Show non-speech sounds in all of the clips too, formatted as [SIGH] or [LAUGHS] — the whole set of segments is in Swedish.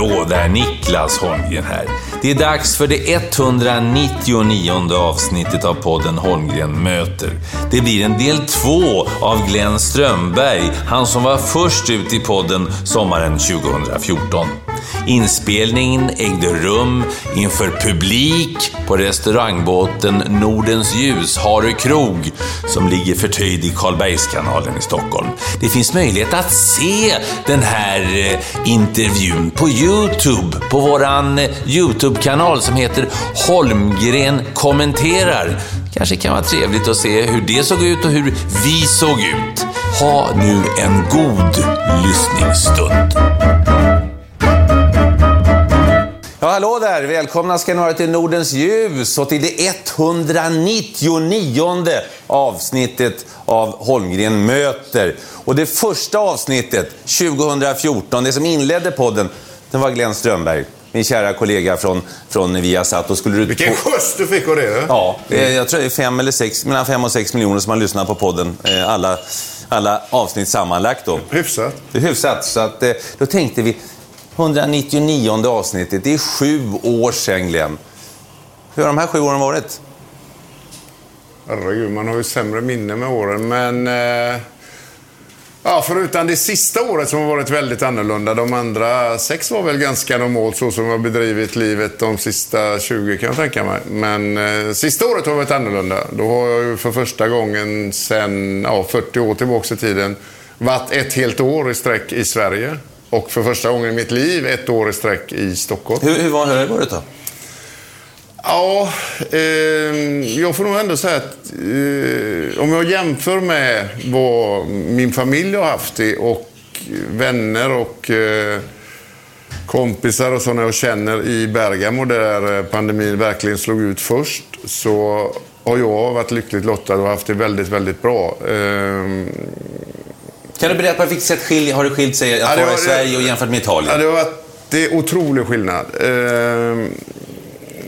Hallå där, Niklas Holmgren här. Det är dags för det 199 avsnittet av podden Holmgren möter. Det blir en del två av Glenn Strömberg, han som var först ut i podden sommaren 2014. Inspelningen ägde rum inför publik på restaurangbåten Nordens ljus, Harö krog, som ligger förtöjd i Karlbergskanalen i Stockholm. Det finns möjlighet att se den här eh, intervjun på Youtube, på våran eh, Youtube-kanal som heter Holmgren kommenterar. Kanske kan vara trevligt att se hur det såg ut och hur vi såg ut. Ha nu en god lyssningsstund. Ja, hallå där! Välkomna ska ni vara till Nordens ljus och till det 199 avsnittet av Holmgren möter. Och det första avsnittet, 2014, det som inledde podden, det var Glenn Strömberg. Min kära kollega från, från Viasat. Och skulle du Vilken skjuts du fick av det! Ja, eh, jag tror det är fem eller sex, mellan fem och sex miljoner som har lyssnat på podden. eh, Alla, alla avsnitt sammanlagt då. Hyfsat. Det är hyfsat. Så att, eh, då tänkte vi, 199 avsnittet, det är sju år sedan Glenn. Hur har de här sju åren varit? Herregud, man har ju sämre minne med åren. Men... Eh, ja, förutom det sista året som har varit väldigt annorlunda. De andra sex var väl ganska normalt så som jag har bedrivit livet de sista 20 kan jag tänka mig. Men eh, sista året har varit annorlunda. Då har jag ju för första gången sedan ja, 40 år tillbaka i tiden varit ett helt år i sträck i Sverige. Och för första gången i mitt liv ett år i sträck i Stockholm. Hur, hur, var, det varit då? Ja, eh, jag får nog ändå säga att eh, om jag jämför med vad min familj har haft det och vänner och eh, kompisar och sådana jag känner i Bergamo där eh, pandemin verkligen slog ut först så har jag varit lyckligt lottad och haft det väldigt, väldigt bra. Kan du berätta på vilket sätt skilj, har det skilt sig att Ja, vara i var- Sverige och jämfört med Italien? Ja, det varit det är otrolig skillnad. Eh,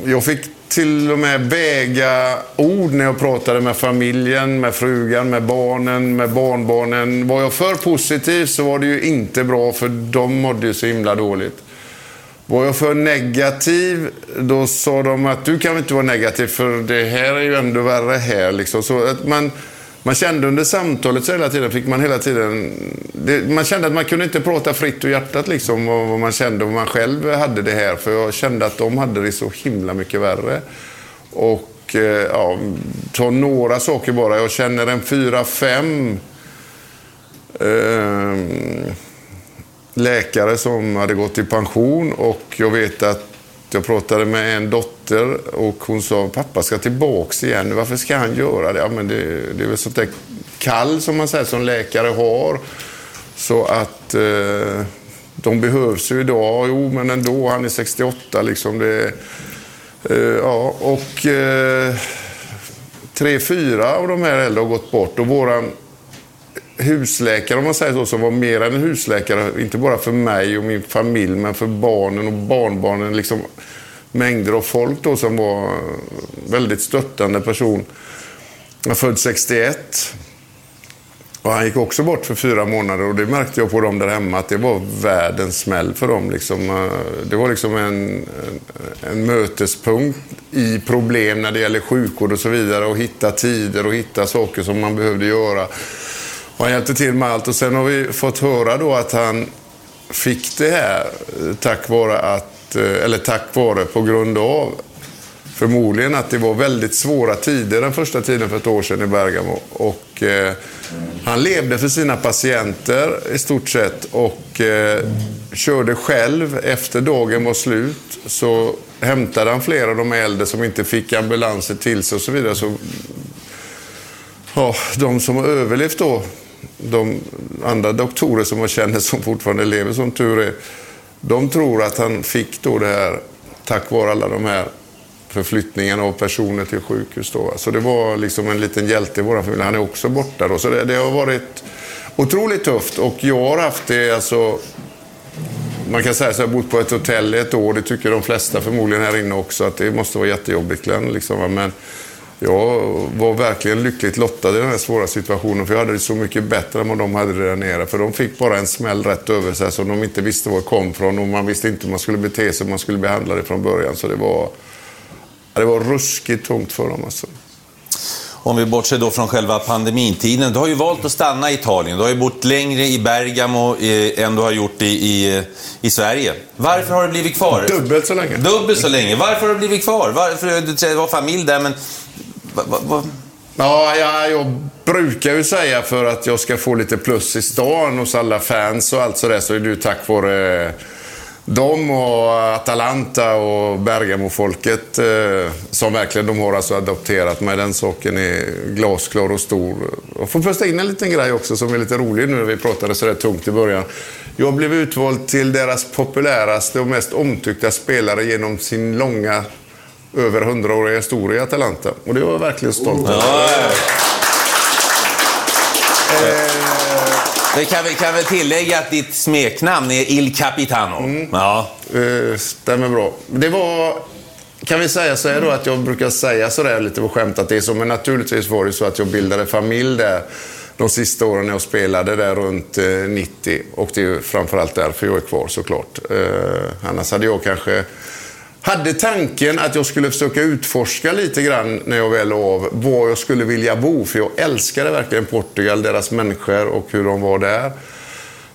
jag fick till och med väga ord när jag pratade med familjen, med frugan, med barnen, med barnbarnen. Var jag för positiv så var det ju inte bra för de mådde ju så himla dåligt. Var jag för negativ, då sa de att du kan väl inte vara negativ för det här är ju ändå värre här. Liksom. Så att man, man kände under samtalet så hela tiden, fick man hela tiden... Det, man kände att man kunde inte prata fritt ur hjärtat liksom, vad, vad man kände och man själv hade det här. För jag kände att de hade det så himla mycket värre. Och eh, ja, ta några saker bara. Jag känner en fyra, fem eh, läkare som hade gått i pension och jag vet att jag pratade med en dotter och hon sa pappa ska tillbaks igen. Varför ska han göra det? Ja, men det, det är väl sånt där kall som man säger som läkare har. Så att eh, de behövs ju idag. Jo, men ändå. Han är 68 liksom. Det, eh, ja, och eh, tre, fyra av de här äldre har gått bort. Och våran husläkare, om man säger så, som var mer än en husläkare. Inte bara för mig och min familj, men för barnen och barnbarnen. Liksom mängder av folk då som var väldigt stöttande person. Han född 61. Och han gick också bort för fyra månader och det märkte jag på dem där hemma att det var världens smäll för dem. Liksom, det var liksom en, en mötespunkt i problem när det gäller sjukvård och så vidare och hitta tider och hitta saker som man behövde göra. Och han hjälpte till med allt och sen har vi fått höra då att han fick det här eh, tack vare att, eh, eller tack vare på grund av förmodligen att det var väldigt svåra tider den första tiden för ett år sedan i Bergamo. Och, eh, han levde för sina patienter i stort sett och eh, körde själv. Efter dagen var slut så hämtade han flera av de äldre som inte fick ambulanser till sig och så vidare. Så ja, de som har överlevt då, de andra doktorer som jag känner som fortfarande lever som tur är, de tror att han fick då det här tack vare alla de här förflyttningarna av personer till sjukhus. Då. Så det var liksom en liten hjälte i vår familj. Han är också borta då. Så det, det har varit otroligt tufft och jag har haft det alltså man kan säga så, jag har bott på ett hotell i ett år. Det tycker de flesta förmodligen här inne också. Att det måste vara jättejobbigt Glenn. Liksom. Men jag var verkligen lyckligt lottad i den här svåra situationen. För jag hade det så mycket bättre än vad de hade det där nere. För de fick bara en smäll rätt över sig som de inte visste var det kom från. Och man visste inte hur man skulle bete sig, man skulle behandla det från början. Så det var, det var ruskigt tungt för dem. Alltså. Om vi bortser då från själva pandemitiden. Du har ju valt att stanna i Italien. Du har ju bott längre i Bergamo eh, än du har gjort i, i, i, Sverige. Varför har du blivit kvar? Dubbelt så länge. Dubbelt så länge. Varför har du blivit kvar? Varför, du var familj där, men... Va, va, va? Ja, ja, jag brukar ju säga för att jag ska få lite plus i stan hos alla fans och allt sådär så är det ju tack vare eh, dem och Atalanta och Bergamo-folket eh, som verkligen de har alltså adopterat mig. Den saken är glasklar och stor. Jag får först in en liten grej också som är lite rolig nu när vi pratade sådär tungt i början. Jag blev utvald till deras populäraste och mest omtyckta spelare genom sin långa över hundraåriga historia i Atalanta. Och det var jag verkligen stolt över. Eh, vi kan, vi kan väl tillägga att ditt smeknamn är Il Capitano. Mm. Ja. Eh, stämmer bra. Det var, kan vi säga så här då, att jag brukar säga sådär lite på skämt att det är så, men naturligtvis var det så att jag bildade familj där de sista åren jag spelade där runt 90. Eh, Och det är ju framförallt därför jag är kvar såklart. Eh, annars hade jag kanske hade tanken att jag skulle försöka utforska lite grann när jag väl av var jag skulle vilja bo. För jag älskade verkligen Portugal, deras människor och hur de var där.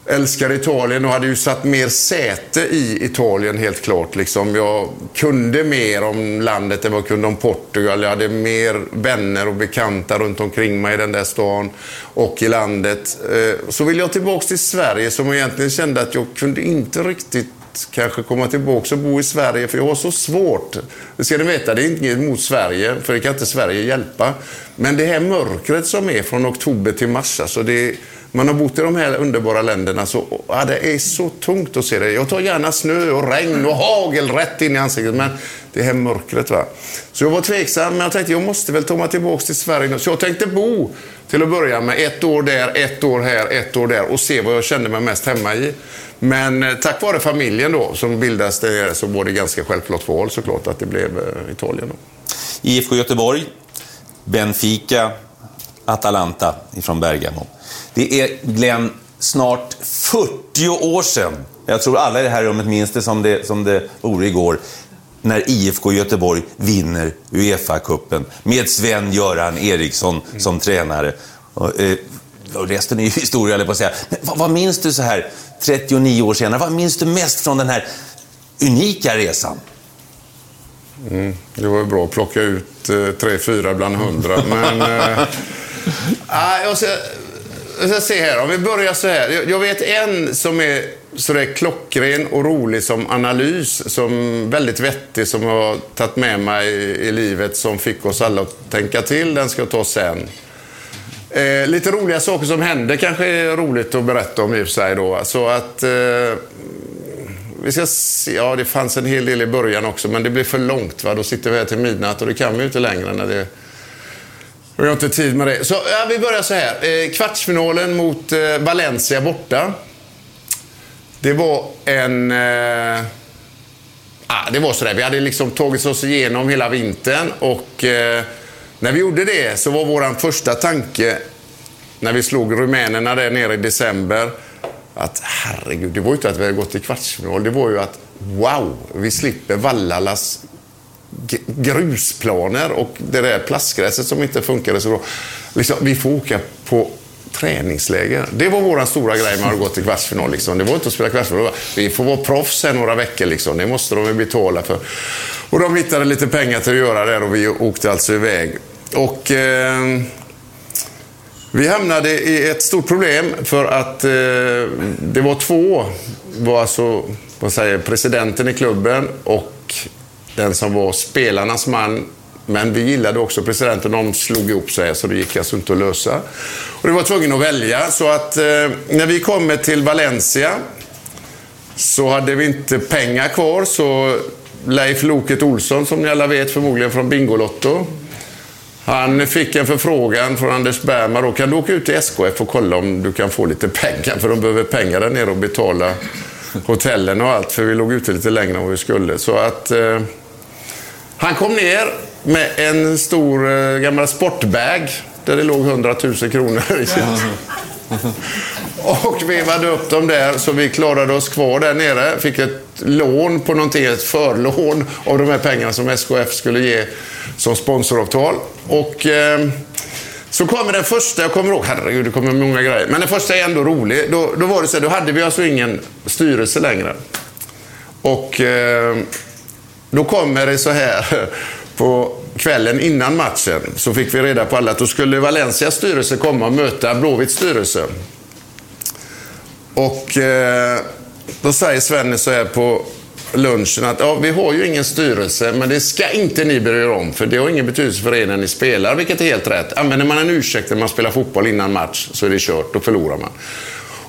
Älskade Italien och hade ju satt mer säte i Italien helt klart. Liksom jag kunde mer om landet än vad jag kunde om Portugal. Jag hade mer vänner och bekanta runt omkring mig i den där stan och i landet. Eh, så ville jag tillbaka till Sverige som jag egentligen kände att jag kunde inte riktigt kanske komma tillbaka och bo i Sverige, för jag har så svårt. Det ska ni veta, det är inget emot Sverige, för det kan inte Sverige hjälpa. Men det här mörkret som är från oktober till mars, alltså det, man har bott i de här underbara länderna, så ja, det är så tungt att se det. Jag tar gärna snö och regn och hagel rätt in i ansiktet, men det här mörkret. Va? Så jag var tveksam, men jag tänkte jag måste väl ta mig tillbaka till Sverige. Så jag tänkte bo till att börja med ett år där, ett år här, ett år där och se vad jag kände mig mest hemma i. Men eh, tack vare familjen då som bildas nere, så var det ganska självklart val såklart att det blev eh, Italien. Då. IFK Göteborg, Benfica, Atalanta ifrån Bergamo. Det är Glenn snart 40 år sedan, jag tror alla i det här rummet minns det som det, som det vore igår, när IFK Göteborg vinner Uefa-cupen med Sven-Göran Eriksson mm. som tränare. Eh, och, resten är ju [LAUGHS] historia, eller på att säga. Men vad, vad minns du så här 39 år senare? Vad minns du mest från den här unika resan? Mm, det var ju bra att plocka ut eh, tre, fyra bland hundra. [LAUGHS] Men... eh, jag, ska, jag ska se här, om vi börjar så här. Jag, jag vet en som är sådär klockren och rolig som analys, som väldigt vettig, som jag har tagit med mig i, i livet, som fick oss alla att tänka till. Den ska jag ta sen. Eh, lite roliga saker som hände kanske är roligt att berätta om i och för sig. Då. Så att, eh, vi ska se, ja, det fanns en hel del i början också, men det blir för långt. Va? Då sitter vi här till midnatt och det kan vi ju inte längre. När det, vi har inte tid med det. Så ja, vi börjar så här. Eh, kvartsfinalen mot eh, Valencia borta. Det var en... Eh, ah, det var sådär. Vi hade liksom tagit oss igenom hela vintern och eh, när vi gjorde det så var vår första tanke när vi slog rumänerna där nere i december att herregud, det var ju inte att vi hade gått till kvartsfinal. Det var ju att wow, vi slipper Vallalas grusplaner och det där plastgräset som inte funkade så bra. Liksom, vi får åka på träningsläger. Det var vår stora grej med att gå till kvartsfinal. Liksom. Det var inte att spela kvartsfinal. Vi får vara proffs här några veckor. Liksom. Det måste de betala för. Och de hittade lite pengar till att göra det och vi åkte alltså iväg. Och eh, vi hamnade i ett stort problem för att eh, det var två, var alltså vad säger, presidenten i klubben och den som var spelarnas man men vi gillade också presidenten. De slog ihop sig så det gick alltså inte att lösa. Och det var tvungen att välja. Så att eh, när vi kommer till Valencia så hade vi inte pengar kvar. Så Leif Loket Olsson, som ni alla vet förmodligen från Bingolotto. Han fick en förfrågan från Anders Bergman. Då kan du åka ut till SKF och kolla om du kan få lite pengar. För de behöver pengar där nere och betala hotellen och allt. För vi låg ute lite längre än vad vi skulle. Så att eh, han kom ner med en stor eh, gammal sportbag. Där det låg 100 000 kronor i. [LAUGHS] Och vevade upp dem där så vi klarade oss kvar där nere. Fick ett lån på någonting, ett förlån av de här pengarna som SKF skulle ge som sponsoravtal. Och eh, så kommer den första, jag kommer ihåg, herregud det kommer många grejer. Men den första är ändå rolig. Då, då var det så här, då hade vi alltså ingen styrelse längre. Och eh, då kommer det så här på kvällen innan matchen så fick vi reda på alla att då skulle Valencias styrelse komma och möta Blåvitts styrelse. Och eh, då säger Svenne så här på lunchen att ja, vi har ju ingen styrelse, men det ska inte ni bry er om, för det har ingen betydelse för er när ni spelar, vilket är helt rätt. Använder man en ursäkt när man spelar fotboll innan match så är det kört, då förlorar man.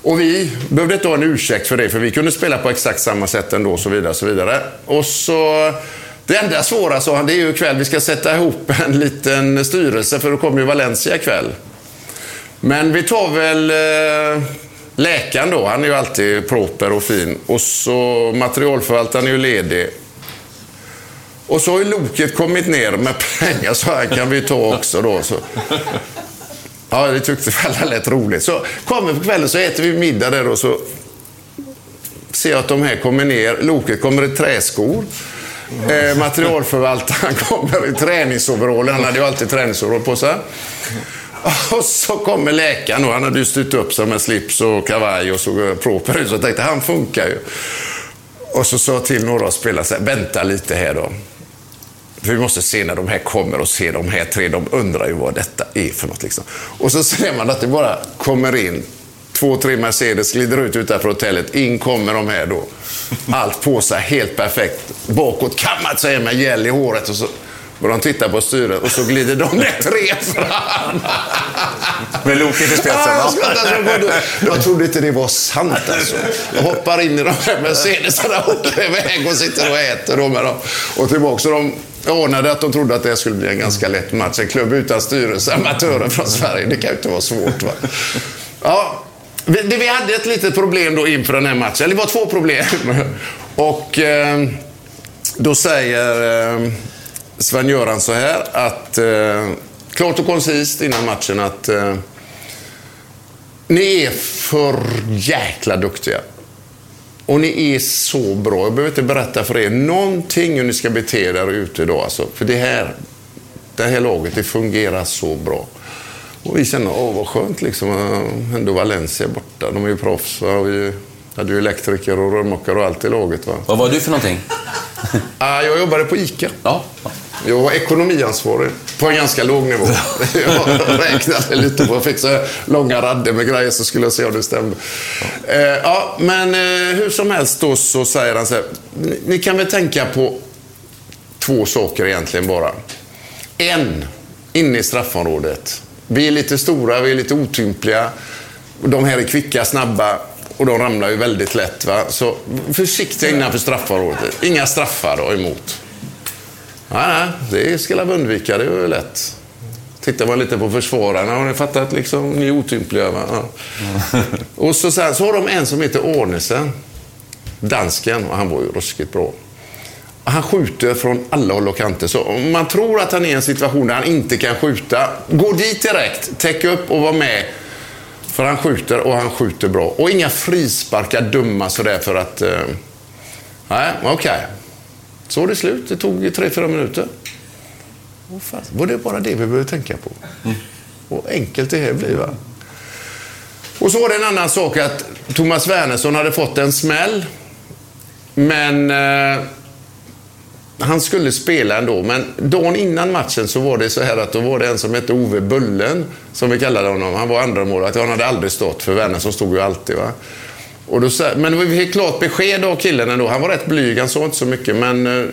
Och vi behövde inte ha en ursäkt för det, för vi kunde spela på exakt samma sätt ändå, och så vidare. Så vidare. Och så... Det enda svåra, sa han, det är ju ikväll vi ska sätta ihop [LAUGHS] en liten styrelse, för då kommer ju Valencia ikväll. Men vi tar väl eh, läkaren då, han är ju alltid proper och fin. Och så materialförvaltaren är ju ledig. Och så har ju Loket kommit ner med pengar, så här kan vi ta också då. Så. Ja, det tyckte alla lät roligt. Så kommer på kvällen så äter vi middag där och så ser jag att de här kommer ner. Loket kommer i träskor. Eh, materialförvaltaren [LAUGHS] kommer i träningsoverall. Han hade ju alltid träningsoverall på sig. Och så kommer läkaren och han hade ju styrt upp sig med slips och kavaj och såg proper ut. Så jag tänkte, han funkar ju. Och så sa jag till några av spelarna, vänta lite här då. För vi måste se när de här kommer och se de här tre. De undrar ju vad detta är för något. Liksom. Och så ser man att det bara kommer in två, tre Mercedes, glider ut utanför hotellet. In kommer de här då. Allt på sig, helt perfekt. Bakåt kammat sig med gel i håret. Och så och de tittar på styret och så glider de ner tre fram. Med Loket i spetsen? Jag, jag trodde inte det var sant alltså. Jag hoppar in i de här Mercedesarna och åker iväg och sitter och äter då med dem. Och tillbaka. Så de ordnade att de trodde att det skulle bli en ganska lätt match. En klubb utan styrelse, amatörer från Sverige. Det kan ju inte vara svårt. Va? Ja, vi, vi hade ett litet problem då inför den här matchen. Eller det var två problem. [LAUGHS] Och eh, då säger eh, Sven-Göran så här att eh, klart och koncist innan matchen att eh, ni är för jäkla duktiga. Och ni är så bra. Jag behöver inte berätta för er någonting hur ni ska bete er ute idag. Alltså. För det här, det här laget, det fungerar så bra. Och vi känner, åh vad skönt liksom. Ändå Valencia borta. De är ju proffs. Va? Vi hade ju elektriker och rörmokare och allt i laget. Va? Vad var du för någonting? [LAUGHS] ah, jag jobbade på ICA. Ja. Jag var ekonomiansvarig på en ganska låg nivå. [LAUGHS] Jag räknade lite på, fick så långa rader med grejer så skulle jag se om det stämde. Ja. Eh, ja, men eh, hur som helst då så säger han så här. Ni kan väl tänka på två saker egentligen bara. En, inne i straffområdet. Vi är lite stora, vi är lite otympliga. De här är kvicka, snabba och de ramlar ju väldigt lätt. Va? Så försiktiga innanför straffområdet. Inga straffar då emot. Nej, nej, det ska vi undvika. Det är ju lätt. Tittar man lite på försvararna har ni fattat liksom, ni är otympliga. Va? Ja. [LAUGHS] och så, så, här, så har de en som heter Arnesen. Dansken, och han var ju ruskigt bra. Han skjuter från alla håll och kanter. Så om man tror att han är i en situation där han inte kan skjuta, gå dit direkt, täck upp och var med. För han skjuter och han skjuter bra. Och inga frisparkar dumma sådär för att... Eh, nej, okej. Okay. Så var det slut. Det tog tre, fyra minuter. Och fan, var det bara det vi behövde tänka på? Mm. Och enkelt det här blir va? Och så var det en annan sak att Thomas Wernersson hade fått en smäll. Men eh, han skulle spela ändå. Men dagen innan matchen så var det så här att då var det en som hette Ove Bullen, som vi kallade honom. Han var andra målet. Han hade aldrig stått, för Wernersson stod ju alltid. Va? Och då, men vi fick klart besked av killen ändå. Han var rätt blyg, han sa inte så mycket. Men eh,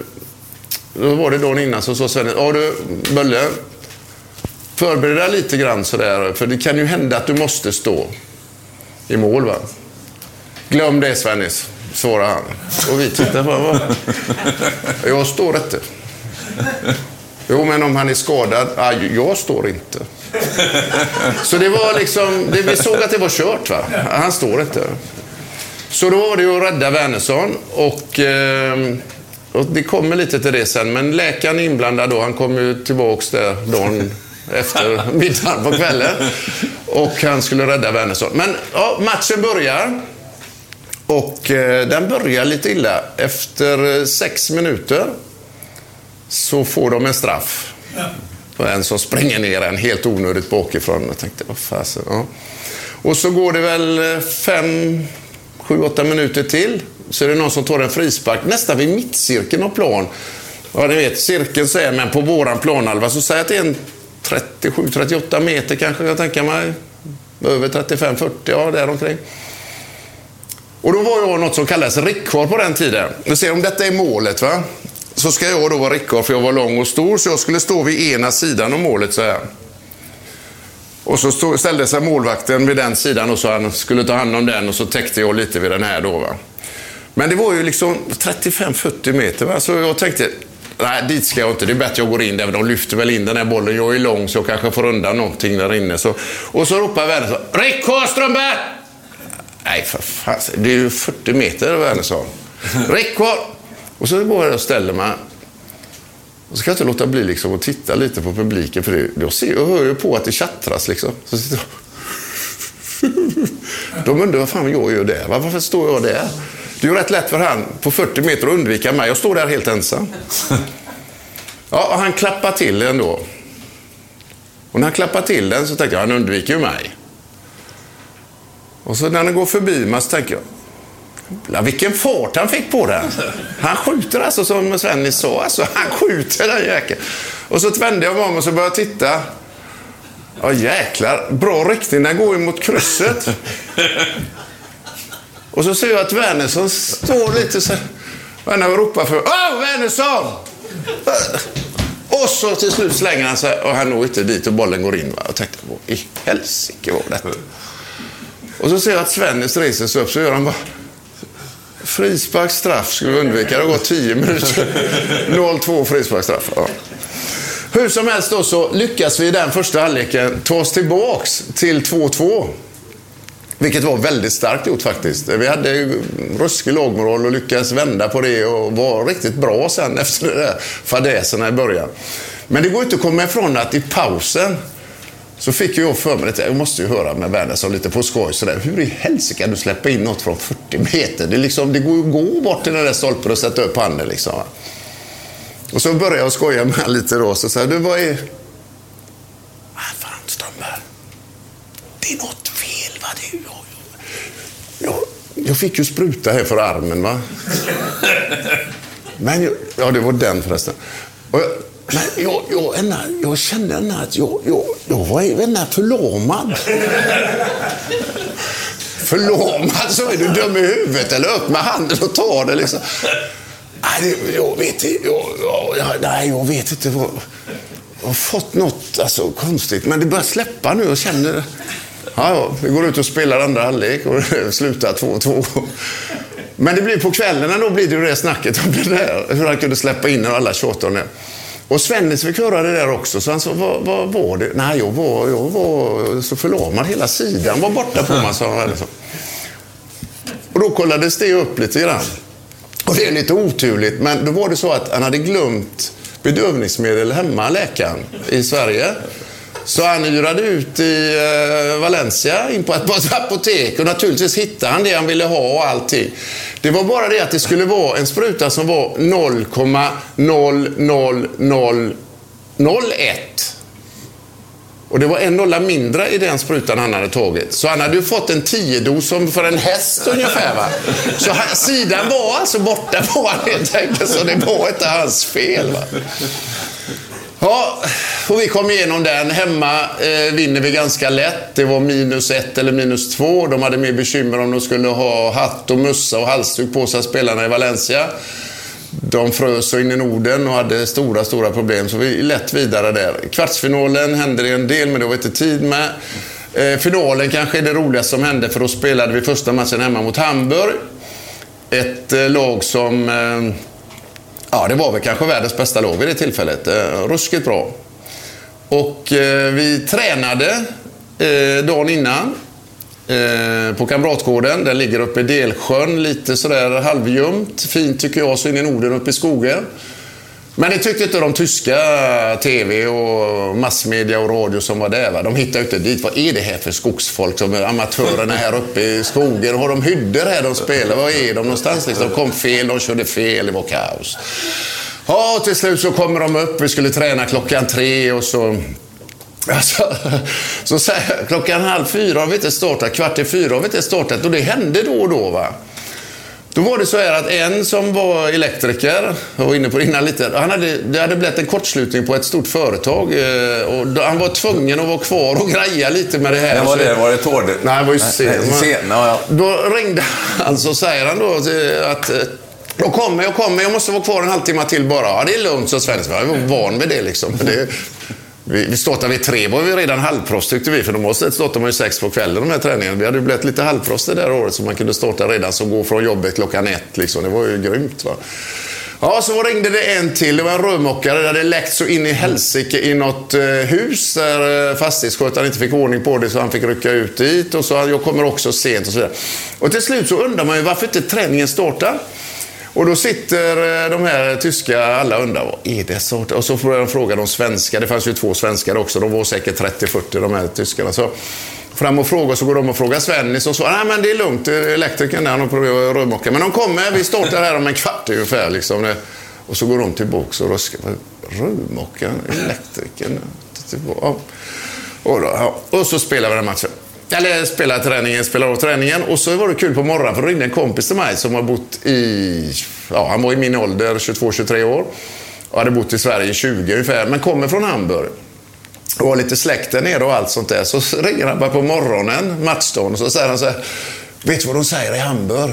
Då var det dagen innan så sa Svennis, ja du Bulle, förbered dig lite grann sådär, för det kan ju hända att du måste stå i mål. Va? Glöm det Svennis, svarade han. Och vi tittade på honom. Jag står inte. Jo, men om han är skadad? Ah, jag står inte. Så det var liksom, det, vi såg att det var kört. Va? Han står inte. Så då var det ju att rädda Wernersson och, ehm, och det kommer lite till det sen. Men läkaren är inblandad då. Han kom ju tillbaks där dagen efter middagen på kvällen. Och han skulle rädda Wernersson. Men ja, matchen börjar. Och eh, den börjar lite illa. Efter eh, sex minuter så får de en straff. Och en som springer ner en helt onödigt bakifrån. Jag tänkte, vad fasen. Ja. Och så går det väl eh, fem, sju, åtta minuter till. Så är det någon som tar en frispark nästan vid mittcirkeln av plan. Ja, ni vet, cirkeln så är, men på våran planhalva så säger jag att det är en 37-38 meter kanske, jag tänker mig. Över 35-40, ja däromkring. Och då var jag något som kallades rickhår på den tiden. Du ser om detta är målet va. Så ska jag då vara rickhår för jag var lång och stor så jag skulle stå vid ena sidan av målet så här. Och så stod, ställde sig målvakten vid den sidan och så han skulle ta hand om den och så täckte jag lite vid den här då va. Men det var ju liksom 35-40 meter va. Så jag tänkte, nej dit ska jag inte. Det är bättre att jag går in där. De lyfter väl in den här bollen. Jag är lång så jag kanske får undan någonting där inne. Så, och så ropar Werner så, Rickard Strömberg! Nej för fan, det är ju 40 meter Wernersson. [LAUGHS] Rick Och så går jag och ställer mig. Och så kan jag inte låta bli liksom att titta lite på publiken. För det, jag, ser, jag hör ju på att det tjattras liksom. Så sitter jag. [LAUGHS] De undrar vad fan jag gör där. Varför står jag där? Det är ju rätt lätt för han på 40 meter att undvika mig. Jag står där helt ensam. [LAUGHS] Ja, och han klappar till den då. Och när han klappar till den så tänker jag, han undviker ju mig. Och så när den går förbi mig så tänker jag, vilken fart han fick på den. Han skjuter alltså som Svennis sa. Alltså, han skjuter den jäkeln. Och så vände jag mig om och så började jag titta. Ja jäklar, bra riktning. Den går ju mot krysset. Och så ser jag att Wernersson står lite så här. och ropar för Åh, Wernersson! Och så till slut slänger han sig och han når inte dit och bollen går in. Va? Och tänkte, vad i helsike var detta? Och så ser jag att Svennis reser sig upp så gör han bara Frispark, straff skulle vi undvika. Det har gått 10 minuter. [LAUGHS] 0-2 frisparksstraff. Ja. Hur som helst då så lyckas vi i den första halvleken ta oss tillbaks till 2-2. Vilket var väldigt starkt gjort faktiskt. Vi hade ruskig lagmoral och lyckades vända på det och var riktigt bra sen [LAUGHS] efter de där fadäserna i början. Men det går inte att komma ifrån att i pausen så fick jag för mig jag måste ju höra med Wernersson lite på skoj sådär. Hur i helsike kan du släppa in något från 40 meter? Det, liksom, det går ju att gå bort till den där stolpen och sätta upp handen liksom. Och så började jag skoja med honom lite då. Så sa du vad är... Ah, fan Strömberg. Det är något fel va? Det är, jag, jag, jag fick ju spruta här för armen va. [LAUGHS] Men jag, ja, det var den förresten. Och jag, men jag, jag, ena, jag kände att jag, jag, jag var ena förlamad. förlamad? Så är du dum i huvudet eller upp med handen och ta det liksom. Nej, jag vet inte. Jag, jag, nej, jag vet inte. Vad, jag har fått något alltså, konstigt. Men det börjar släppa nu Jag känner... Ja, ja, vi går ut och spelar andra halvlek och [LAUGHS] slutar 2-2. Men det blir på kvällen då blir det ju det snacket om det där. Hur han kunde släppa in och alla tjatar om det. Och Svennis fick höra det där också, så han sa, vad, vad var det? Nej, jag var, jag var så förlamad. Hela sidan var borta på mig, sa han. Och då kollades det upp lite grann. Och det är lite oturligt, men då var det så att han hade glömt bedövningsmedel hemma, läkaren, i Sverige. Så han hyrade ut i eh, Valencia, in på ett [LAUGHS] apotek och naturligtvis hittade han det han ville ha och allting. Det var bara det att det skulle vara en spruta som var 0,00001. Och det var en nolla mindre i den sprutan han hade tagit. Så han hade ju fått en tiodos som för en häst ungefär. Va? Så han, sidan var alltså borta på honom helt enkelt. Så det var inte hans fel. Va? Ja, och vi kom igenom den. Hemma eh, vinner vi ganska lätt. Det var minus ett eller minus två. De hade mer bekymmer om de skulle ha hatt och mössa och halsduk på sig, spelarna i Valencia. de frös så in i Norden och hade stora, stora problem. Så vi är lätt vidare där. Kvartsfinalen hände det en del, men det var inte tid med. Eh, finalen kanske är det roligaste som hände, för då spelade vi första matchen hemma mot Hamburg. Ett eh, lag som... Eh, ja, det var väl kanske världens bästa lag vid det tillfället. Eh, ruskigt bra. Och eh, vi tränade eh, dagen innan eh, på Kamratgården. Den ligger uppe i Delsjön, lite sådär halvljumt. Fint tycker jag, så in i Norden uppe i skogen. Men det tyckte inte de tyska tv och massmedia och radio som var där. Va? De hittade inte dit. Vad är det här för skogsfolk som är amatörerna här uppe i skogen? Har de hyddor här de spelar? Var är de någonstans? Liksom? De kom fel, de körde fel, det var kaos. Ja, till slut så kommer de upp. Vi skulle träna klockan tre och så Alltså, så här, klockan halv fyra har vi inte startat, kvart i fyra har vi inte startat och det hände då och då. Va? Då var det så här att en som var elektriker, jag var inne på det innan lite, han hade, det hade blivit en kortslutning på ett stort företag eh, och han var tvungen att vara kvar och greja lite med det här. Men var det, var det Tord? Nej, det var ju sen. sen ja. Då ringde han så säger han då att eh, jag kommer, jag kommer, jag måste vara kvar en halvtimme till bara. Ja, det är lugnt, sa Sven. Jag var van vid det liksom. Det, vi, vi startade vid tre, var vi redan halvproffs tyckte vi, för normalt sett startar man ju sex på kvällen de här träningarna. Vi hade ju blivit lite halvproffs det där året, så man kunde starta redan så gå från jobbet klockan ett. Liksom. Det var ju grymt. Va? Ja, så ringde det en till. Det var en rörmokare. Det hade läckt så in i helsike i något eh, hus där eh, fastighetsskötaren inte fick ordning på det så han fick rycka ut dit. Och så jag kommer också sent och så vidare. Och till slut så undrar man ju varför inte träningen startar. Och då sitter eh, de här tyska, alla undrar vad är det så? Och så får de fråga de svenska. Det fanns ju två svenskar också. De var säkert 30-40 de här tyskarna. Så fram och fråga så går de och frågar Svennis och så. Nej men det är lugnt. Elektrikern där, han har problem med rörmokare. Men de kommer. Vi startar här om en kvart ungefär. Liksom. Och så går de tillbaka och ruskar. Rörmokaren, elektrikern. Och, då, ja. och så spelar vi den matchen. Eller spelar träningen, spelar av träningen. Och så var det kul på morgonen för då ringde en kompis till mig som har bott i, ja han var i min ålder, 22-23 år. Och hade bott i Sverige i 20 ungefär, men kommer från Hamburg. Och har lite släkt där nere och allt sånt där. Så ringer han bara på morgonen, matchdagen, och så säger han så här. Vet du vad de säger i Hamburg?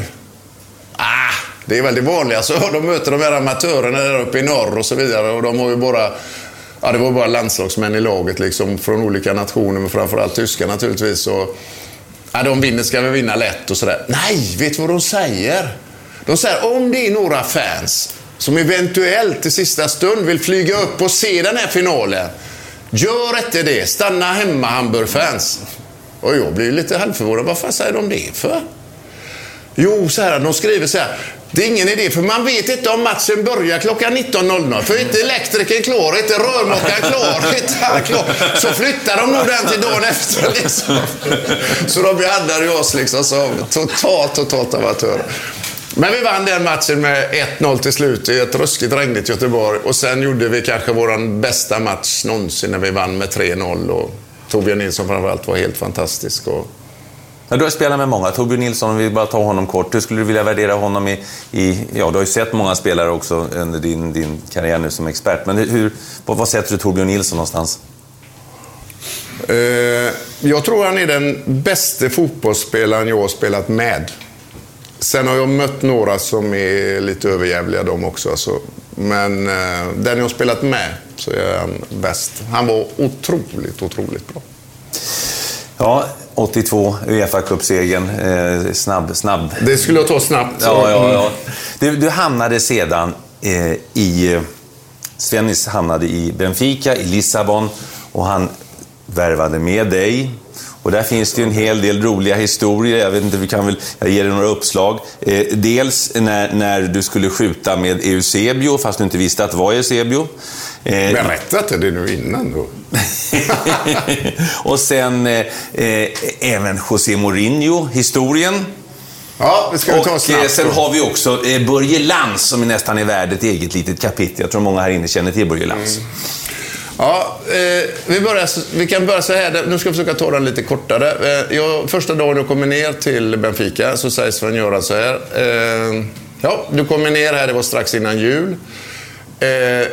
Ah, det är väldigt vanliga. Så alltså, de möter de här amatörerna där uppe i norr och så vidare. Och de har ju bara ja, det var bara landslagsmän i laget liksom, från olika nationer, men framförallt tyskar naturligtvis. Och, ja, de vinner ska vi vinna lätt och sådär. Nej, vet du vad de säger? De säger om det är några fans som eventuellt i sista stund vill flyga upp och se den här finalen. Gör inte det. Stanna hemma, Hamburg-fans. Och jag blir lite halvförvånad. Vad fan säger de det för? Jo, så här, de skriver så här. Det är ingen idé, för man vet inte om matchen börjar klockan 19.00. För inte elektrikern klar, inte rörmokaren klar, [LAUGHS] inte han klar. Så flyttar de nog den till dagen efter. Liksom. Så de behandlade oss liksom som totalt, totalt amatörer. Men vi vann den matchen med 1-0 till slut i ett ruskigt regnigt Göteborg. Och sen gjorde vi kanske vår bästa match någonsin när vi vann med 3-0. Och Torbjörn Nilsson framförallt var helt fantastisk. Och Ja, du har spelat med många. Torbjörn Nilsson, om vi bara tar honom kort. Hur skulle du vilja värdera honom i... i ja, du har ju sett många spelare också under din, din karriär nu som expert. Men hur, vad, vad sätter du Torbjörn Nilsson någonstans? Eh, jag tror han är den bästa fotbollsspelaren jag har spelat med. Sen har jag mött några som är lite överjävliga de också. Alltså. Men eh, den jag har spelat med så är han bäst. Han var otroligt, otroligt bra. Ja, 82, Uefa-cupsegern. Eh, snabb, snabb. Det skulle jag ta snabbt. Ja, ja, ja. Du, du hamnade sedan eh, i... Svennis hamnade i Benfica, i Lissabon. Och han värvade med dig. Och där finns det ju en hel del roliga historier. Jag vet inte, vi kan väl, jag ger dig några uppslag. Eh, dels när, när du skulle skjuta med Eusebio, fast du inte visste att det var Eusebio. Eh, Berätta inte det nu innan då. [LAUGHS] och sen eh, eh, även José Mourinho, historien. Ja, det ska vi ta och snabbt. eh, sen har vi också eh, Börje Lantz som är nästan är värd ett eget litet kapitel. Jag tror många här inne känner till Börje Lantz. Mm. Ja, eh, vi, börjar, vi kan börja så här. Nu ska jag försöka ta den lite kortare. Eh, jag, första dagen jag kommer ner till Benfica så säger Sven-Göran så här. Eh, ja, du kommer ner här, det var strax innan jul. Eh,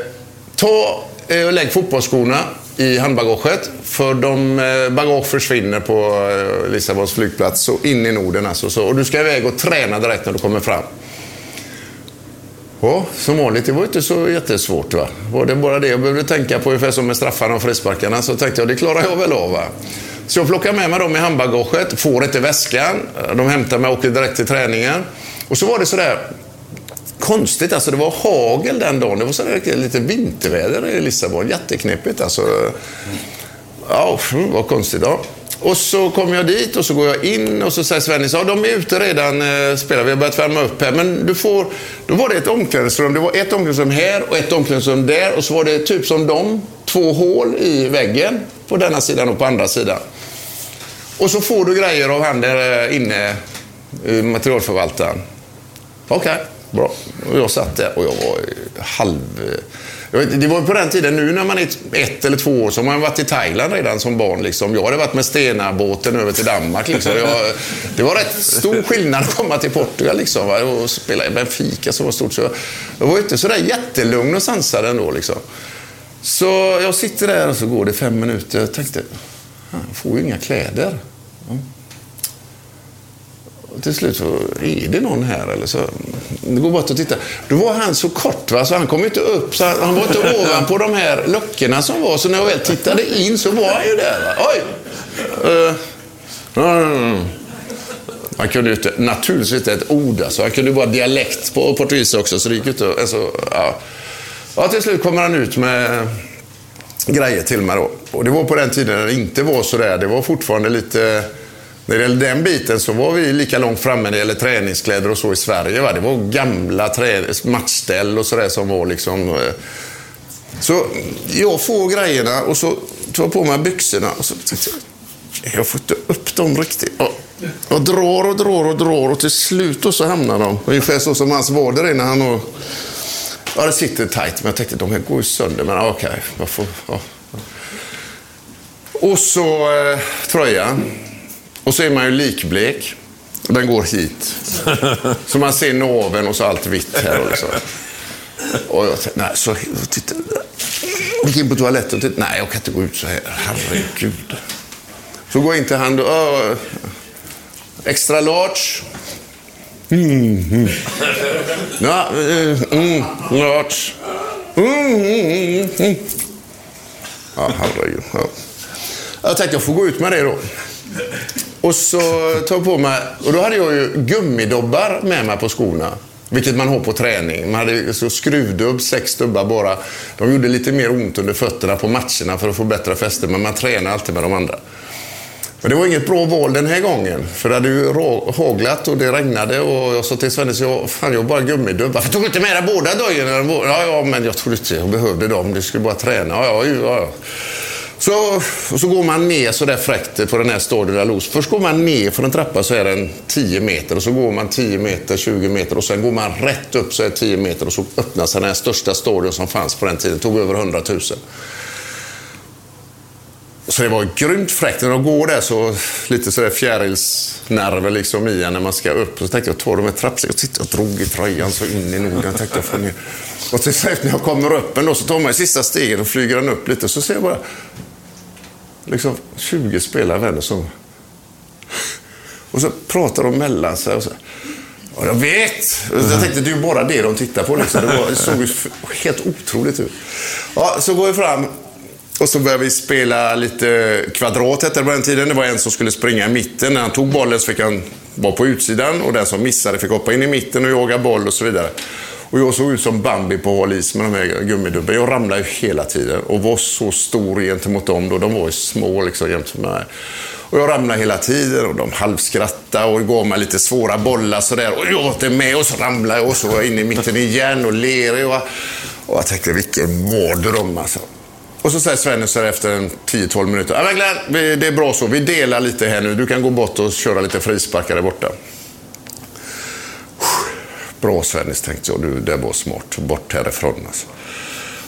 ta eh, och lägg fotbollsskorna i handbagaget. För de eh, bagage försvinner på Lissabons flygplats. Så in i Norden alltså. Så, och du ska iväg och träna direkt när du kommer fram. Ja, som vanligt. Det var inte så jättesvårt. Va? Var det bara det jag behövde tänka på, ungefär som med straffarna och frisparkarna, så tänkte jag det klarar jag väl av. Va? Så jag plockar med mig dem i handbagaget, får inte väskan. De hämtar mig och åker direkt till träningen. Och så var det sådär konstigt. Alltså det var hagel den dagen. Det var sådär lite vinterväder i Lissabon. Jätteknepigt alltså. Ja, vad konstigt. Ja. Och så kommer jag dit och så går jag in och så säger Svennis, ja de är ute redan, eh, spelar, vi har börjat värma upp här. Men du får, då var det ett omklädningsrum, det var ett omklädningsrum här och ett omklädningsrum där. Och så var det typ som dem, två hål i väggen på denna sidan och på andra sidan. Och så får du grejer av han där eh, inne, materialförvaltaren. Okej, okay, bra. Och jag satt där och jag var halv... Eh, det var på den tiden, nu när man är ett eller två år, så har man varit i Thailand redan som barn. Liksom. Jag hade varit med Stena-båten över till Danmark. Liksom. Det, var, det var rätt stor skillnad att komma till Portugal liksom, och spela i Benfica som var stort. Så jag var inte sådär jättelugn och sansad ändå. Liksom. Så jag sitter där och så går det fem minuter. Jag tänkte, jag får ju inga kläder. Mm. Till slut så är det någon här. Eller så, det går bort och titta. Då var han så kort, va? så han kom inte upp. Så han, han var inte ovanpå de här luckorna som var. Så när jag väl tittade in så var han ju där. Va? Oj! Eh, eh, uh, mm. Han kunde ju inte, naturligtvis inte ett ord. Alltså. Han kunde bara dialekt på portugis också. Så det gick inte alltså, ja. ja, till slut kommer han ut med grejer till mig då. Och det var på den tiden när det inte var så där. Det var fortfarande lite... När det gäller den biten så var vi lika långt framme när det gäller träningskläder och så i Sverige. Va? Det var gamla matchställ och sådär som var liksom... Eh. Så jag får grejerna och så tar jag på mig byxorna och så jag får inte upp dem riktigt. Jag drar och drar och drar och till slut och så hamnar de ungefär så som hans vader är när han och, Ja, det sitter tight, men jag tänkte de här går ju sönder. Men okej, okay, ja. Och så eh, tröjan. Och så är man ju likblek. Den går hit. Så man ser naveln och så allt vitt här. Och liksom. så. Och jag tänkte, nej, så titta. Gick in på toaletten och tittade. Nej, jag kan inte gå ut så här. Herregud. Så går jag in till han och, Extra large. Mm, mm. Ja, eh, mm, large. Mm, mm, mm. Ja, herregud. Ja. Jag tänkte jag får gå ut med det då. Och så tar jag på mig, och då hade jag ju gummidobbar med mig på skorna. Vilket man har på träning. Man hade så skruvdubb, sex dubbar bara. De gjorde lite mer ont under fötterna på matcherna för att få bättre fäste, men man tränar alltid med de andra. Men det var inget bra val den här gången. För det hade ju haglat och det regnade och jag sa till Svennis, jag, fan jag har bara gummidubb. Varför tog du inte med dig båda dojorna? Ja, ja, men jag trodde inte jag behövde dem. Du skulle bara träna. Ja, ja, ja. Så, så går man ner så där fräckt på den här Stadion de Luz. Först går man ner för en trappa så är den 10 meter och så går man 10 meter, 20 meter och sen går man rätt upp så är det 10 meter och så öppnas den här största stadion som fanns på den tiden. Det tog över 100 000. Så det var grymt fräckt. När de går där så lite sådär fjärilsnerver liksom i en när man ska upp. Så tänkte jag ta de här trappstegen och titta och drog i tröjan så in i Norden. Tänkte jag få ner. Och till slut när jag kommer upp ändå så tar man sista stegen och flyger den upp lite. Så ser jag bara liksom 20 spelare vänder som... Och så pratar de mellan sig. Och så, Ja, jag vet! Jag tänkte, det är ju bara det de tittar på. Liksom. Det, var, det såg ju helt otroligt ut. Ja, så går vi fram och så började vi spela lite kvadrat hette det på den tiden. Det var en som skulle springa i mitten. När han tog bollen så fick han vara på utsidan och den som missade fick hoppa in i mitten och jaga boll och så vidare. Och jag såg ut som Bambi på hal is med de här gummidubbarna. Jag ramlade ju hela tiden och var så stor gentemot dem då. De var ju små liksom jämfört med mig. Och jag ramlade hela tiden och de halvskrattade och gav mig lite svåra bollar sådär. Och jag var inte med och så ramlade jag och så var jag inne i mitten igen och ler. Och, och jag tänkte vilken mardröm alltså. Och så säger Svenne så efter en 10-12 minuter. Ja, men Glenn, det är bra så. Vi delar lite här nu. Du kan gå bort och köra lite frisparkar där borta. Bra Svennis, tänkte jag. Du, det var smart. Bort härifrån alltså.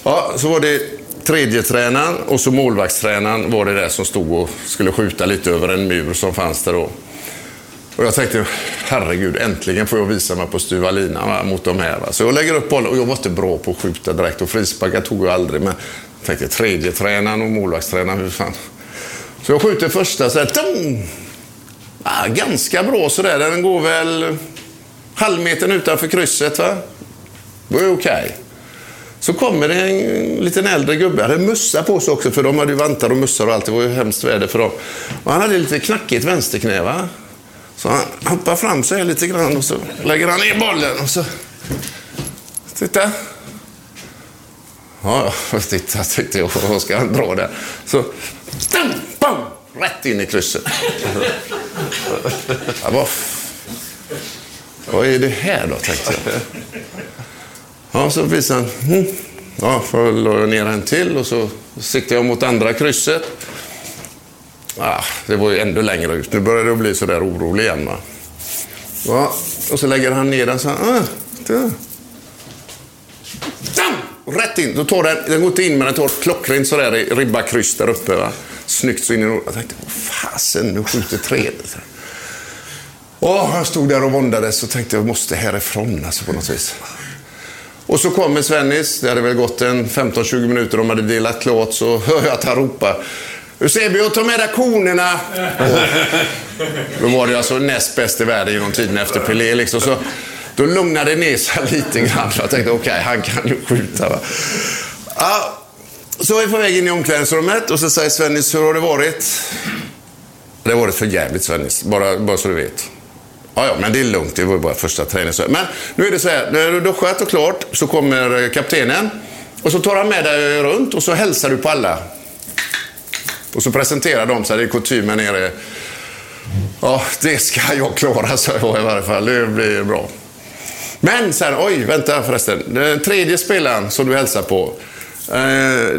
Ja, så var det tredje tränaren och så målvaktstränaren var det där som stod och skulle skjuta lite över en mur som fanns där då. Och jag tänkte, herregud, äntligen får jag visa mig på styva linan mot de här. Så jag lägger upp bollen och jag var inte bra på att skjuta direkt och frisparkar tog jag aldrig. Men jag tänkte, tredje tränaren och målvaktstränaren, hur fan. Så jag skjuter första så här, ja, ganska bra sådär. Den går väl halvmetern utanför krysset. Va? Det var ju okej. Så kommer det en liten äldre gubbe. Han hade mössa på sig också, för de hade ju vantar och mössor och allt. Det var ju hemskt väder för dem. Och han hade lite knackigt vänsterknä, va? Så han hoppar fram sig lite grann och så lägger han ner bollen och så... Titta. Ja, ja, [LAUGHS] titta, tyckte jag. Vad ska han dra där? Så... Stam, bam, rätt in i krysset. [LAUGHS] vad är det här då, tänkte jag. Ja, så visade han. Mm. Ja, la jag ner en till och så siktade jag mot andra krysset. Ja, det var ju ändå längre ut. Nu började det bli så där orolig igen. Va? Ja, och så lägger han ner den så här. Ah, där. Rätt in. Då tar den, den går inte in men den tar klockrent sådär i ribba kryss där uppe. Va? Snyggt så in i Jag tänkte, vad fasen, nu skjuter trädet. Oh, jag stod där och våndades och tänkte jag måste härifrån alltså, på något vis. Och så kommer Svennis. Det hade väl gått en 15-20 minuter. De hade delat klart. Så hör jag att han ropar. Eusebio, ta med dig konerna. Och då var det alltså näst bäst i världen genom tiden efter Pelé. Liksom. Så då lugnade det ner sig lite grann. Jag tänkte, okej, okay, han kan ju skjuta. Va? Ja, så är vi på väg in i omklädningsrummet och så säger Svennis, hur har det varit? Det har varit för jävligt Svennis, bara, bara så du vet. Ja, ja, men det är lugnt. Det var ju bara första träningen. Men nu är det så här, när du har duschat och klart så kommer eh, kaptenen och så tar han med dig runt och så hälsar du på alla. Och så presenterar de sig. Det är kutymen nere. Ja, det ska jag klara, [LAUGHS] sa jag i varje fall. Det blir bra. Men sen, oj, vänta förresten. Den tredje spelaren som du hälsar på. Eh,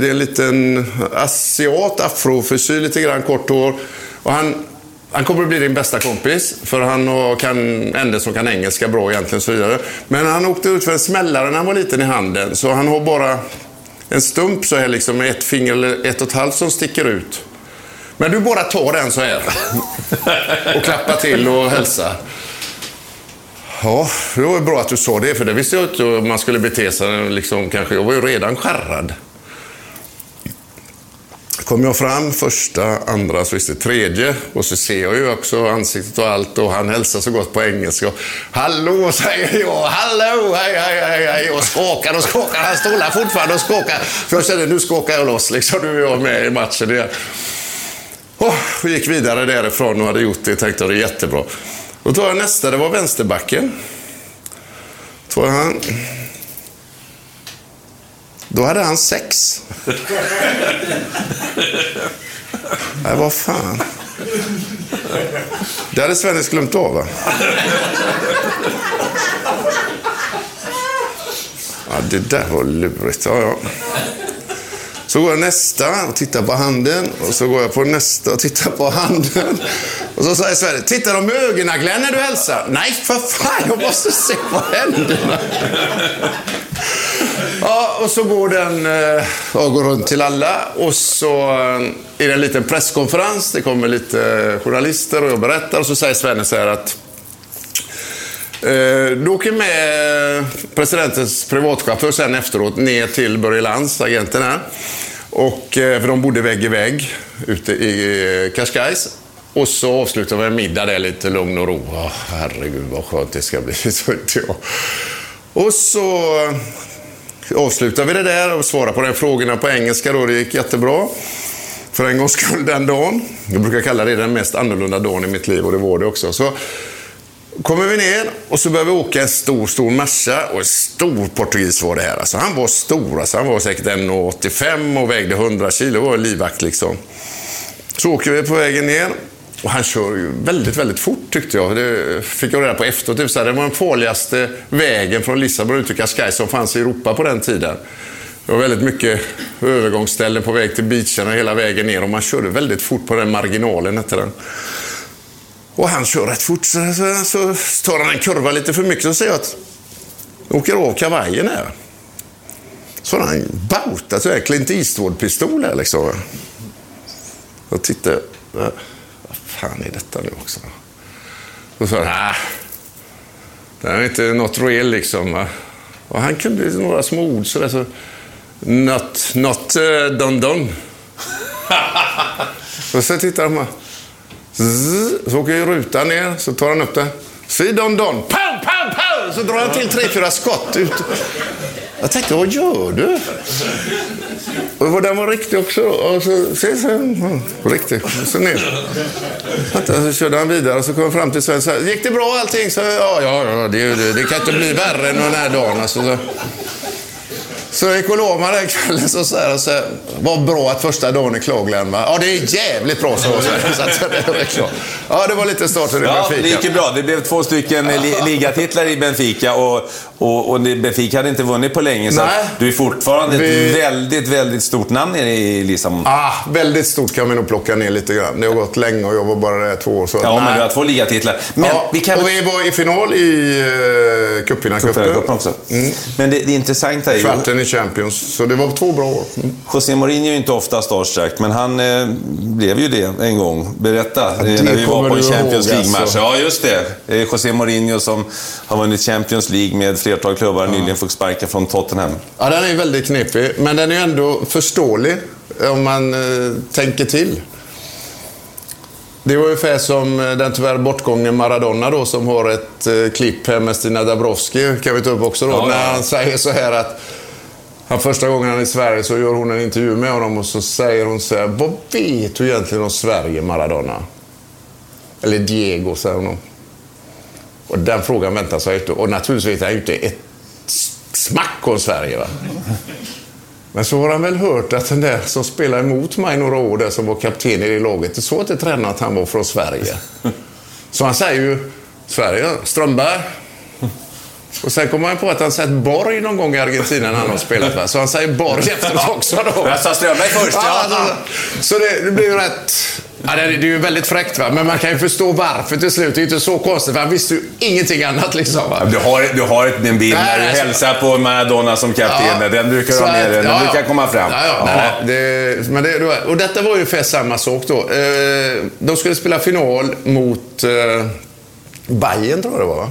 det är en liten asiat, afrofrisyr, lite grann kort hår. Och han han kommer att bli din bästa kompis, för han kan enda som kan engelska bra egentligen. Så vidare. Men han åkte ut för en smällare när han var liten i handen, så han har bara en stump så här liksom med ett finger eller ett och ett halvt som sticker ut. Men du bara tar den så här [LAUGHS] och klappar till och hälsar. Ja, det var bra att du sa det, för det visste jag inte hur man skulle bete sig. Liksom, kanske. Jag var ju redan skärrad kom jag fram första, andra, så visst det tredje. Och så ser jag ju också ansiktet och allt och han hälsar så gott på engelska. Hallå, säger jag. Hallå, hej, hej, hej, hej. Och skakar och skakar. Han står fortfarande och skakar. För jag kände, nu skakar jag loss liksom. Nu är jag med i matchen igen. Och gick vidare därifrån och hade gjort det. Tänkte att det är jättebra. Då tar jag nästa, det var vänsterbacken. Tror jag han... Då hade han sex. Nej, vad fan. Det hade Svennis glömt av, va? Ja, det där var lurigt. Ja, ja. Så går jag nästa och tittar på handen. Och så går jag på nästa och tittar på handen. Och så säger Sverige, tittar de med Glenn när du hälsar? Nej, för fan, jag måste se på händerna. Ja, och så går den eh, och går runt till alla. Och så eh, är det en liten presskonferens. Det kommer lite eh, journalister och jag berättar. Och så säger Svenne så här att då du åker med presidentens privatchaufför sen efteråt ner till Börje Lantz, agenten här. Och, för de bodde vägg i vägg ute i Cascais. Och så avslutar vi en middag där, lite lugn och ro. Oh, herregud vad skönt det ska bli, [LAUGHS] så jag. Och så avslutar vi det där och svarar på de frågorna på engelska. Då. Det gick jättebra. För en gångs skull den dagen. Jag brukar kalla det den mest annorlunda dagen i mitt liv och det var det också. Så kommer vi ner och så börjar vi åka en stor, stor Merca. Och en stor portugis var det här. Alltså, han var stor. Alltså, han var säkert 1,85 och vägde 100 kilo. Det var livvakt liksom. Så åker vi på vägen ner och han kör ju väldigt, väldigt fort tyckte jag. Det fick jag reda på efteråt. Det var den farligaste vägen från Lissabon ut till Cascais som fanns i Europa på den tiden. Det var väldigt mycket övergångsställen på väg till beacherna hela vägen ner och man körde väldigt fort på den marginalen hette den. Och han kör rätt fort så, så, så tar han en kurva lite för mycket så säger jag att åker av kavajen här. Så har han bautat så här Clint Eastwood-pistol här liksom. Jag tittar fan är detta nu också? Då sa han, nah, det är inte något real liksom. Och han kunde några små ord sådär så, not, not uh, don'. done. och så tittar han så åker ju rutan ner, så tar han upp det. Si don don, pow, pow, pow! Så drar han till tre, fyra skott ut. Jag tänkte, vad gör du? Och den var riktig också. Och så, se, se, mm, riktig. Så ner. Så körde han vidare och så kom jag fram till Sven. Så här, Gick det bra allting? Så, ja, ja, ja det, det, det kan inte bli värre än den här dagen. Alltså, så. Så jag gick och la mig den kvällen så sa jag så här, vad bra att första dagen Klagland va? Ja, det är jävligt bra så. så att det var klart. Ja, det var lite starten i Ja, Benfica. det gick ju bra. Det blev två stycken li ligatitlar i Benfica och, och, och Benfica hade inte vunnit på länge. Så Nej. du är fortfarande Vi- ett väldigt, väldigt stort namn nere i Lissabon. Ah, väldigt stort kan vi nog plocka ner lite grann. Det har gått länge och jag var bara där två år. Så Ja, men nej. du har två ligatitlar. Men ja, vi kan... Och vi var i final i uh, cupvinnarcupen. Cupen också. Men det, det intressanta är ju... Kvarten i Champions. Så det var två bra år. Mm. José Mourinho är ju inte ofta starstruck, men han eh, blev ju det en gång. Berätta, eh, det när vi var på en Champions ihåg, League-match. alltså. Ja, just det. Eh, José Mourinho som har vunnit Champions League med flertal klubbar, nyligen fick sparken från Tottenham. Ja, den är väldigt knepig. Men den är ändå förståelig om man eh, tänker till. Det var ungefär som eh, den tyvärr bortgångne Maradona då som har ett eh, klipp här med Stina Dabrowski, kan vi ta upp också då, Ja, ja. när han säger så här att han första gången han är i Sverige så gör hon en intervju med honom och så säger hon så här, vad vet du egentligen om Sverige Maradona? Eller Diego, säger hon. Och den frågan väntar sig inte. Och naturligtvis vet han ju inte ett smack om Sverige. Va? Men så har han väl hört att den där som spelade emot mig några år där som var kapten i det laget, det såg inte tränaren att han var från Sverige. Så han säger ju Sverige, Strömberg. Och sen kommer han på att han sett Borg någon gång i Argentina när han har spelat. Va? Så han säger Borg efteråt också då. Jag sa Strömberg först, ja. alltså, så det, det blir ju rätt... Ja, det, det är ju väldigt fräckt va. Men man kan ju förstå varför till slut. Det är inte så konstigt för han visste ju ingenting annat liksom. Va? Du har, du har ett- en bild Nej, när du nej, så- hälsar på Maradona som kapten. Den brukar du ha med dig. Den ja, ja. brukar komma fram. Ja, ja, nej, nej, det, men det, och detta var ju ungefär samma sak då. Eh, de skulle spela final mot eh, Bayern tror jag det var va?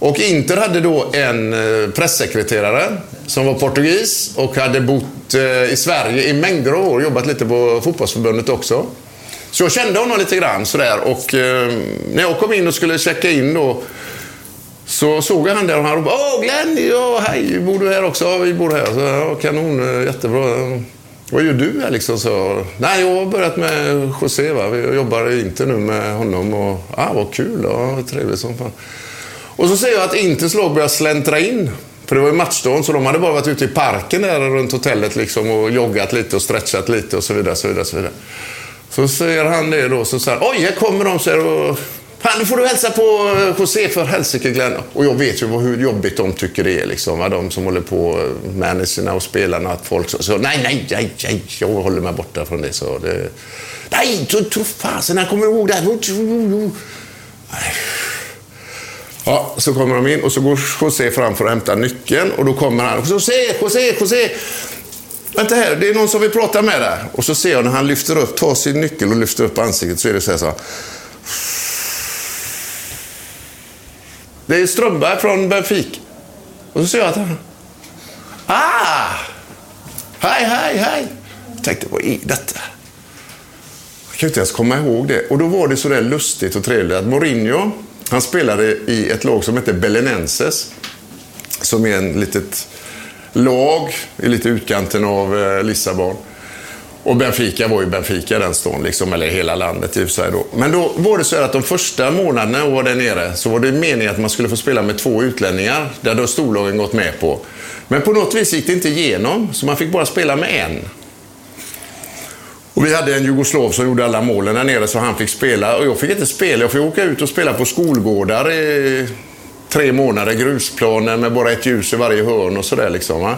Och Inter hade då en eh, pressekreterare som var portugis och hade bott eh, i Sverige i mängder av år. Jobbat lite på fotbollsförbundet också. Så jag kände honom lite grann sådär. Och eh, när jag kom in och skulle checka in då så såg jag han där och han ropade Åh Glenn, ja, hej, bor du här också? Ja, vi bor här. Så, ja, kanon, eh, jättebra. Vad gör du här liksom? Så, Nej, jag har börjat med José. Va? Jag jobbar inte nu med honom. Och, ah, vad kul, ja, vad trevligt som fan. Och så ser jag att Inters lag börjar släntra in. För det var ju matchdagen, så de hade bara varit ute i parken där runt hotellet liksom och joggat lite och stretchat lite och så vidare. Så, vidare, så, vidare. så ser han det då, så säger han, oj, här kommer de, säger och Fan, nu får du hälsa på eh, José för helsike Glenn. Och jag vet ju hur jobbigt de tycker det är. Liksom. De som håller på, managerna och spelarna. Att folk så, så nej, nej, nej, nej, jag håller mig borta från det. Så det nej, tro, tro fasen, han kommer ihåg det här. Nej. Ja, så kommer de in och så går José fram för att hämta nyckeln och då kommer han. José, José, José! Vänta här, det är någon som vill prata med dig. Och så ser jag när han lyfter upp, tar sin nyckel och lyfter upp ansiktet så är det så här så. här. Det är Strömberg från Benfica. Och så ser jag att han... Ah! Hej, hej, hej! Jag tänkte, vad är detta? Jag kan inte ens komma ihåg det. Och då var det så där lustigt och trevligt att Mourinho, han spelade i ett lag som heter Belenenses. Som är en litet lag i lite utkanten av eh, Lissabon. Och Benfica var ju Benfica den stånd, liksom, eller hela landet i och för sig. Då. Men då var det så här att de första månaderna jag var där nere så var det meningen att man skulle få spela med två utlänningar. Det hade storlagen gått med på. Men på något vis gick det inte igenom, så man fick bara spela med en. Och vi hade en jugoslav som gjorde alla målen där nere så han fick spela. Och jag fick inte spela. Jag fick åka ut och spela på skolgårdar i tre månader. Grusplaner med bara ett ljus i varje hörn och sådär liksom. Va?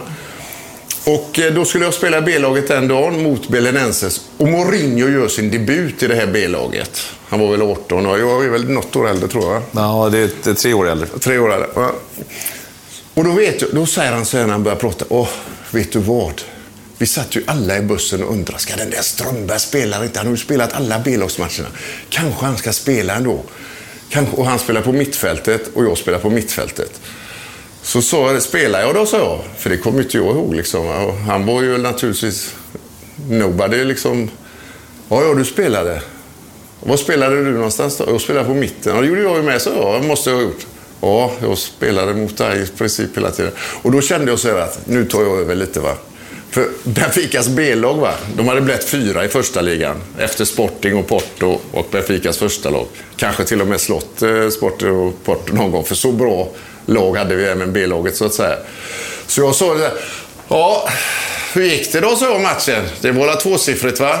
Och eh, då skulle jag spela B-laget den dagen mot Belenenses. Och Mourinho gör sin debut i det här B-laget. Han var väl 18 och jag är väl något år äldre tror jag. Ja, det är, det är tre år äldre. Tre år äldre. Och då, vet jag, då säger han så här när han börjar prata. Åh, vet du vad? Vi satt ju alla i bussen och undrade, ska den där Strömberg spela inte? Han har ju spelat alla B-lagsmatcherna. Kanske han ska spela ändå. Kanske, och han spelar på mittfältet och jag spelar på mittfältet. Så sa spelar jag då, sa jag. För det kommer inte jag ihåg. Liksom. Och han var ju naturligtvis nobody. Liksom. Ja, ja, du spelade. Var spelade du någonstans då? Jag spelade på mitten. Ja, det gjorde jag ju med, så jag. måste jag ha gjort. Ja, jag spelade mot dig i princip hela tiden. Och då kände jag så här att nu tar jag över lite. va. För Benficas B-lag, va? de hade blivit fyra i första ligan. Efter Sporting och Porto och Benficas första lag. Kanske till och med slått eh, Sporting och Porto någon gång. För så bra lag hade vi även B-laget så att säga. Så jag sa det. Ja, hur gick det då så matchen? Det var väl tvåsiffrigt va?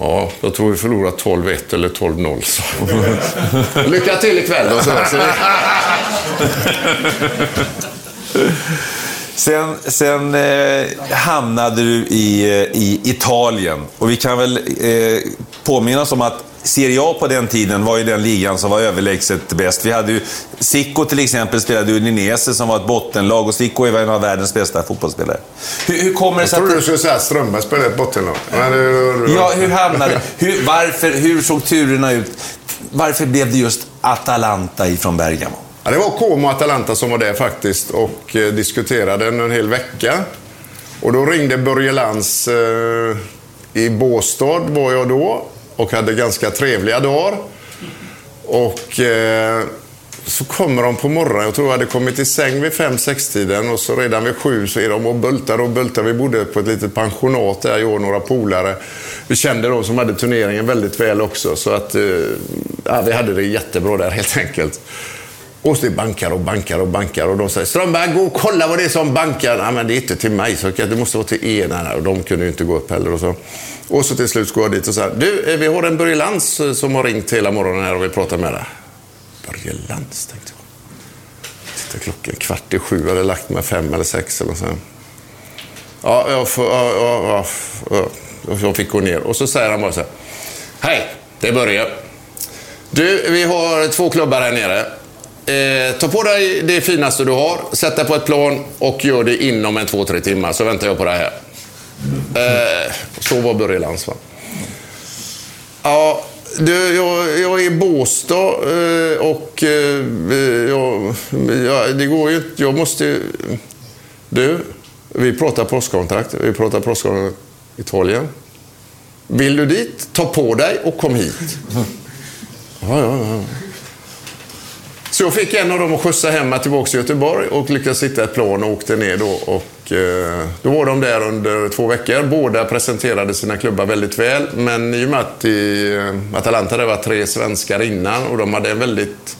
Ja, jag tror vi förlorade 12-1 eller 12-0. [LAUGHS] Lycka till ikväll då. Så. [LAUGHS] Sen, sen eh, hamnade du i, eh, i Italien. Och vi kan väl eh, påminna oss om att Serie A på den tiden var ju den ligan som var överlägset bäst. Vi hade ju Zico till exempel spelade Udinese som var ett bottenlag och Zico är en av världens bästa fotbollsspelare. Hur, hur kommer det sig Jag trodde du skulle säga att Strömberg spelade ett bottenlag. Men det- Ja, hur hamnade hur, varför, hur såg turerna ut? Varför blev det just Atalanta ifrån Bergamo? Ja, det var Como och Atalanta som var där faktiskt och eh, diskuterade en, hel vecka. Och då ringde Börje Lantz eh, i Båstad var jag då och hade ganska trevliga dagar. Och eh, så kommer de på morgonen, jag tror jag hade kommit i säng vid fem sex tiden och så redan vid sju så är de och bultar och bultar. Vi bodde på ett litet pensionat där, jag och några polare. Vi kände de som hade turneringen väldigt väl också så att eh, ja, vi hade det jättebra där [LAUGHS] helt enkelt. Och så bankar och bankar och bankar och de säger Strömberg, gå och kolla vad det är som bankar. Nej, men det är inte till mig, så det måste vara till er. Nej, och de kunde ju inte gå upp heller. Och så, och så till slut går jag dit och säger du, eh, vi har en Börje Lantz eh, som har ringt hela morgonen här och vill prata med dig. Börje Lantz, tänkte jag. Titta klockan, kvart i sju, jag hade lagt mig fem eller sex eller så. Ja, jag, får, ja, ja, ja, ja, jag fick gå ner. Och så säger han bara så här. Hej, det är Börje. Du, vi har två klubbar här nere. Eh, ta på dig det finaste du har, sätt dig på ett plan och gör det inom en två, tre timmar så väntar jag på dig här. Eh, så var Börje Lantz va? Ja, du, jag, jag är i Båstad eh, och eh, jag, jag, det går ju inte. Jag måste... Du, vi pratar postkontrakt. Vi pratar postkontrakt i Italien. Vill du dit? Ta på dig och kom hit. Ja, ja, ja. Så jag fick en av dem att skjutsa hem mig tillbaka till Göteborg och lyckades hitta ett plan och åkte ner då. Och, eh, då var de där under två veckor. Båda presenterade sina klubbar väldigt väl. Men i och med att i eh, Atalanta det var tre svenskar innan och de hade en väldigt...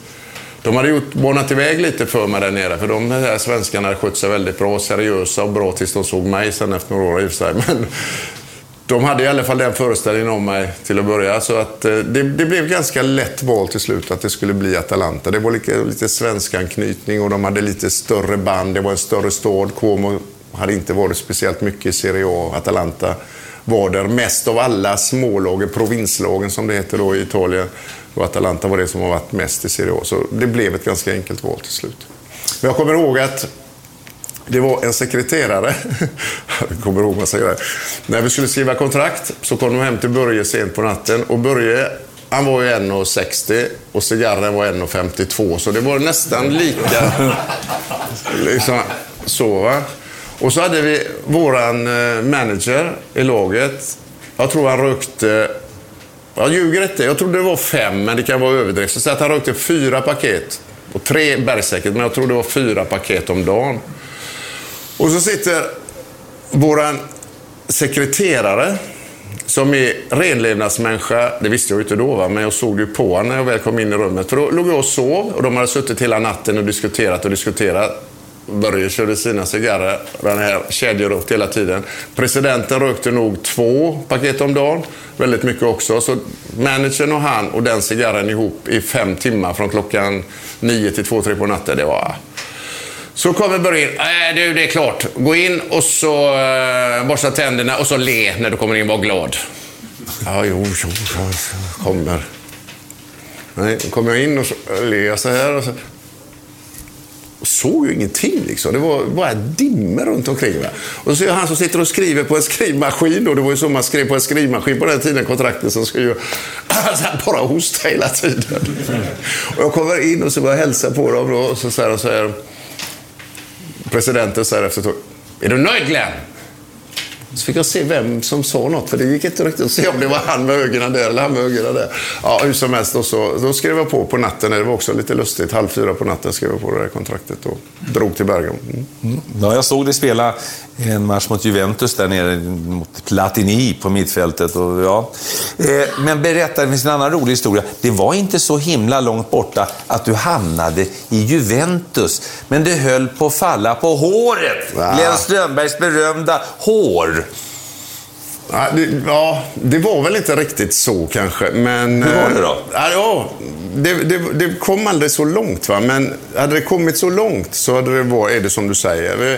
De hade gjort, banat iväg lite för mig där nere. För de här svenskarna hade skött sig väldigt bra, seriösa och bra tills de såg mig sen efter några år i och för sig. [LAUGHS] Men de hade i alla fall den föreställningen om mig till att börja. Så att eh, det, det blev ganska lätt val till slut att det skulle bli Atalanta. Det var lite, lite svensk anknytning och de hade lite större band. Det var en större stad. Como hade inte varit speciellt mycket i Serie A. Atalanta var där mest av alla smålagen, provinslagen som det heter då i Italien. Och Atalanta var det som har varit mest i Serie A. Så det blev ett ganska enkelt val till slut. Men jag kommer ihåg att det var en sekreterare, [LAUGHS] jag kommer ihåg massa grejer. När vi skulle skriva kontrakt så kom de hem till Börje sent på natten. Och Börje, han var ju 1,60 och cigarren var 1,52. Så det var nästan lika. [LAUGHS] liksom, så va. Och så hade vi våran eh, manager i laget. Jag tror han rökte jag ljuger inte. Jag trodde det var fem, men det kan vara överdrift. Så att han rökte fyra paket. Och tre bergsäkert, men jag tror det var fyra paket om dagen. Och så sitter våran sekreterare som är renlevnadsmänniska. Det visste jag ju inte då, va? men jag såg ju på honom när jag väl kom in i rummet. För då låg jag och sov och de hade suttit hela natten och diskuterat och diskuterat. Börje körde sina cigarrer, den här kedjerökt hela tiden. Presidenten rökte nog två paket om dagen, väldigt mycket också. Så managern och han och den cigarren ihop i fem timmar från klockan nio till två, tre på natten. Det var så kommer Börje in. Äh, du, det är klart. Gå in och så äh, borsta tänderna och så le när du kommer in. Var glad. Ja, jo, jo, jag kommer. Nej, då kommer jag in och så ler jag så här. Och så såg ju ingenting. Liksom. Det var bara dimmer runt omkring. Va? Och så ser jag han som sitter och skriver på en skrivmaskin. Då. Det var ju så man skrev på en skrivmaskin på den tiden, kontraktet som skulle ju... [LAUGHS] han bara hosta hela tiden. Och jag kommer in och så börjar jag hälsa på dem. Då, och så säger, så här, presidenten säger efter ett tag. Är du nöjd Glenn? Så fick jag se vem som sa något, för det gick inte riktigt att se om det var han med ögonen där eller han med ögonen där. Ja, hur som helst. Och så, då skrev jag på på natten. Det var också lite lustigt. Halv fyra på natten skrev jag på det där kontraktet och drog till Bergamo. Mm. Mm. Ja, jag såg dig spela en match mot Juventus där nere mot Platini på mittfältet. Och, ja. Eh, men berätta, det finns en annan rolig historia. Det var inte så himla långt borta att du hamnade i Juventus, men det höll på att falla på håret. Glenn Strömbergs berömda hår. Ja det, ja, det var väl inte riktigt så kanske. Men, Hur var det då? Ja, det, det, det, kom aldrig så långt. Va? Men hade det kommit så långt så hade det varit, är det som du säger. Vi,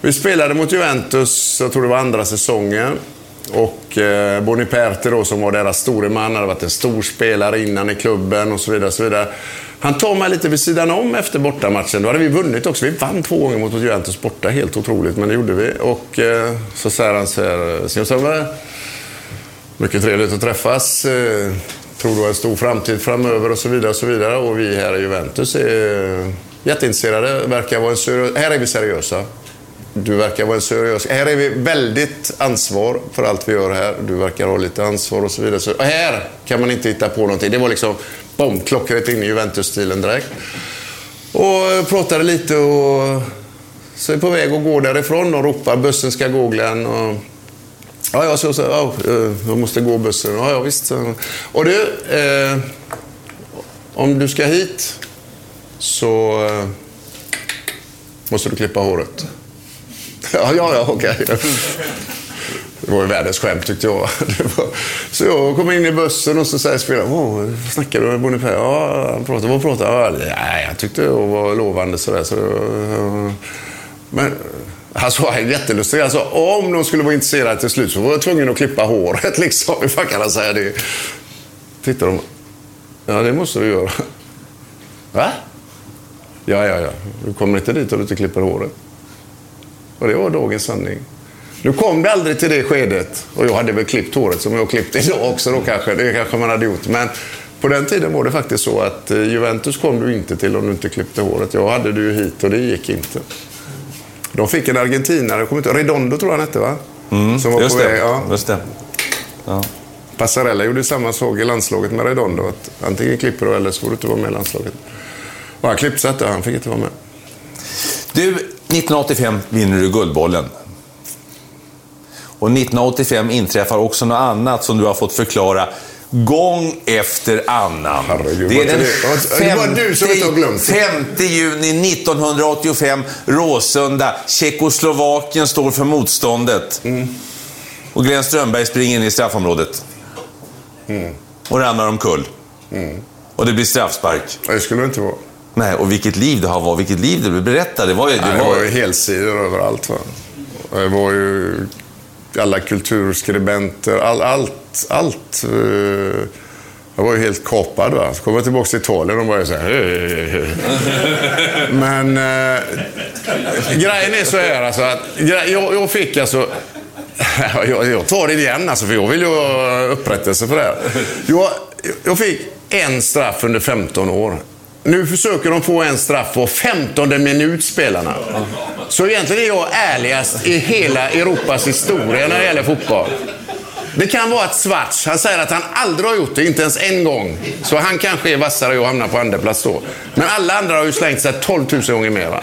vi spelade mot Juventus, jag tror det var andra säsongen. Och eh, Boniperti då, som var deras store man, hade varit en stor spelare innan i klubben och så vidare. Så vidare. Han tar mig lite vid sidan om efter bortamatchen. Då hade vi vunnit också. Vi vann två gånger mot Juventus borta. Helt otroligt, men det gjorde vi. Och eh, så säger han så här, Signor mycket trevligt att träffas. Eh, tror du har en stor framtid framöver och så vidare. Och så vidare. Och vi här i Juventus är eh, jätteintresserade. Verkar vara en seriös... Här är vi seriösa. Du verkar vara en seriös... Här är vi väldigt ansvar för allt vi gör här. Du verkar ha lite ansvar och så vidare. Så här kan man inte hitta på någonting. Det var liksom bom, klockrent in i Juventus-stilen direkt. Och pratade lite och så är på väg att gå därifrån och ropar bussen ska gå Glenn. Och, ja, jag så, så, ja, eh, jag måste gå bussen. Ja, ja visst. Och du, eh, om du ska hit så eh, måste du klippa håret. [LAUGHS] Ja, ja, ja okej. Okay. Det var ju världens skämt tyckte jag. [LAUGHS] Var... Så jag kom in i bussen och så säger spelaren, vad snackar du med Boniface? Ja, han pratar, vad pratar han? Nej, jag tyckte jag var lovande sådär. Så... Men han sa jättelustigt. Alltså, om de skulle vara intresserade till slut så var jag tvungen att klippa håret. [LAUGHS] Liksom. Hur fan kan han säga det? Tittar de. Ja, det måste du göra. Va? Ja, ja, ja. Du kommer inte dit om du inte klipper håret. Och det var dagens sanning. Nu kom det aldrig till det skedet. Och jag hade väl klippt håret som jag har klippt idag också då kanske. Det kanske man hade gjort. Men på den tiden var det faktiskt så att eh, Juventus kom du inte till om du inte klippte håret. Jag hade det ju hit och det gick inte. De fick en argentinare, kommer inte Redondo tror jag han hette va? Mm, som var just, på det. väg, ja. just det. Ja. Passarella gjorde samma sak i landslaget med Redondo. Att antingen klipper du eller så får du inte vara med i landslaget. Och han klippte sig inte, han fick inte vara med. Du, 1985 vinner du Guldbollen. Och 1985 inträffar också något annat som du har fått förklara gång efter annan. Herregud, det är den det, det var du som inte har glömt 5 juni 1985, Råsunda. Tjeckoslovakien står för motståndet. Mm. Och Glenn Strömberg springer in i straffområdet. Mm. Och ramlar omkull. Mm. Och det blir straffspark. Det skulle det inte vara. Nej, och vilket liv det har varit. Vilket liv det blev. Berätta. Det var ju... Det Nej, var... det var ju helsidor överallt. Va? Det var ju alla kulturskribenter, all, allt. allt eh, jag var ju helt kapad. Va? Så kom jag tillbaka till Italien och bara så här... [LAUGHS] Men eh, grejen är så här alltså att jag, jag fick alltså... [LAUGHS] Jag, jag tar det igen alltså, för jag vill ju ha upprättelse för det här. Jag, jag fick en straff under 15 år. Nu försöker de få en straff på 15 minut spelarna. Så egentligen är jag ärligast i hela Europas historia när det gäller fotboll. Det kan vara att Svarts, han säger att han aldrig har gjort det, inte ens en gång. Så han kanske är vassare och hamnar på andra plats då. Men alla andra har ju slängt sig 12 000 gånger mer. Va?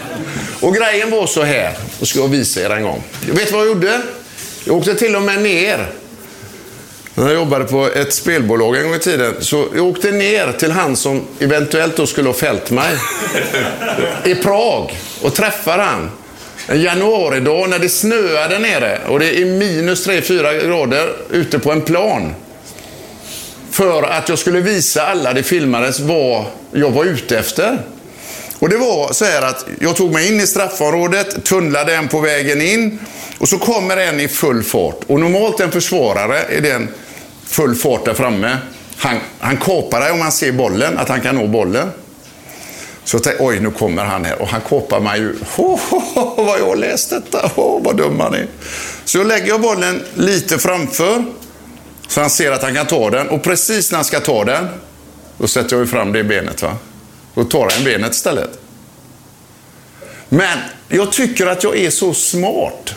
Och grejen var så här, och ska jag visa er en gång. Vet du vad jag gjorde? Jag åkte till och med ner när jag jobbade på ett spelbolag en gång i tiden. Så jag åkte ner till han som eventuellt då skulle ha fällt mig. I Prag. Och träffade han. En januaridag när det snöade nere. Och det är minus 3-4 grader ute på en plan. För att jag skulle visa alla det filmades vad jag var ute efter. Och det var så här att jag tog mig in i straffområdet, tunnlade en på vägen in och så kommer en i full fart. Och normalt en försvarare är den full fart där framme. Han, han kapar dig om han ser bollen, att han kan nå bollen. Så jag tänkte, oj nu kommer han här. Och han kapar mig ju. Oh, oh, oh, vad jag har läst detta. Oh, vad dum han är. Så jag lägger bollen lite framför. Så han ser att han kan ta den. Och precis när han ska ta den, då sätter jag ju fram det benet. Va? Då tar han benet istället. Men jag tycker att jag är så smart.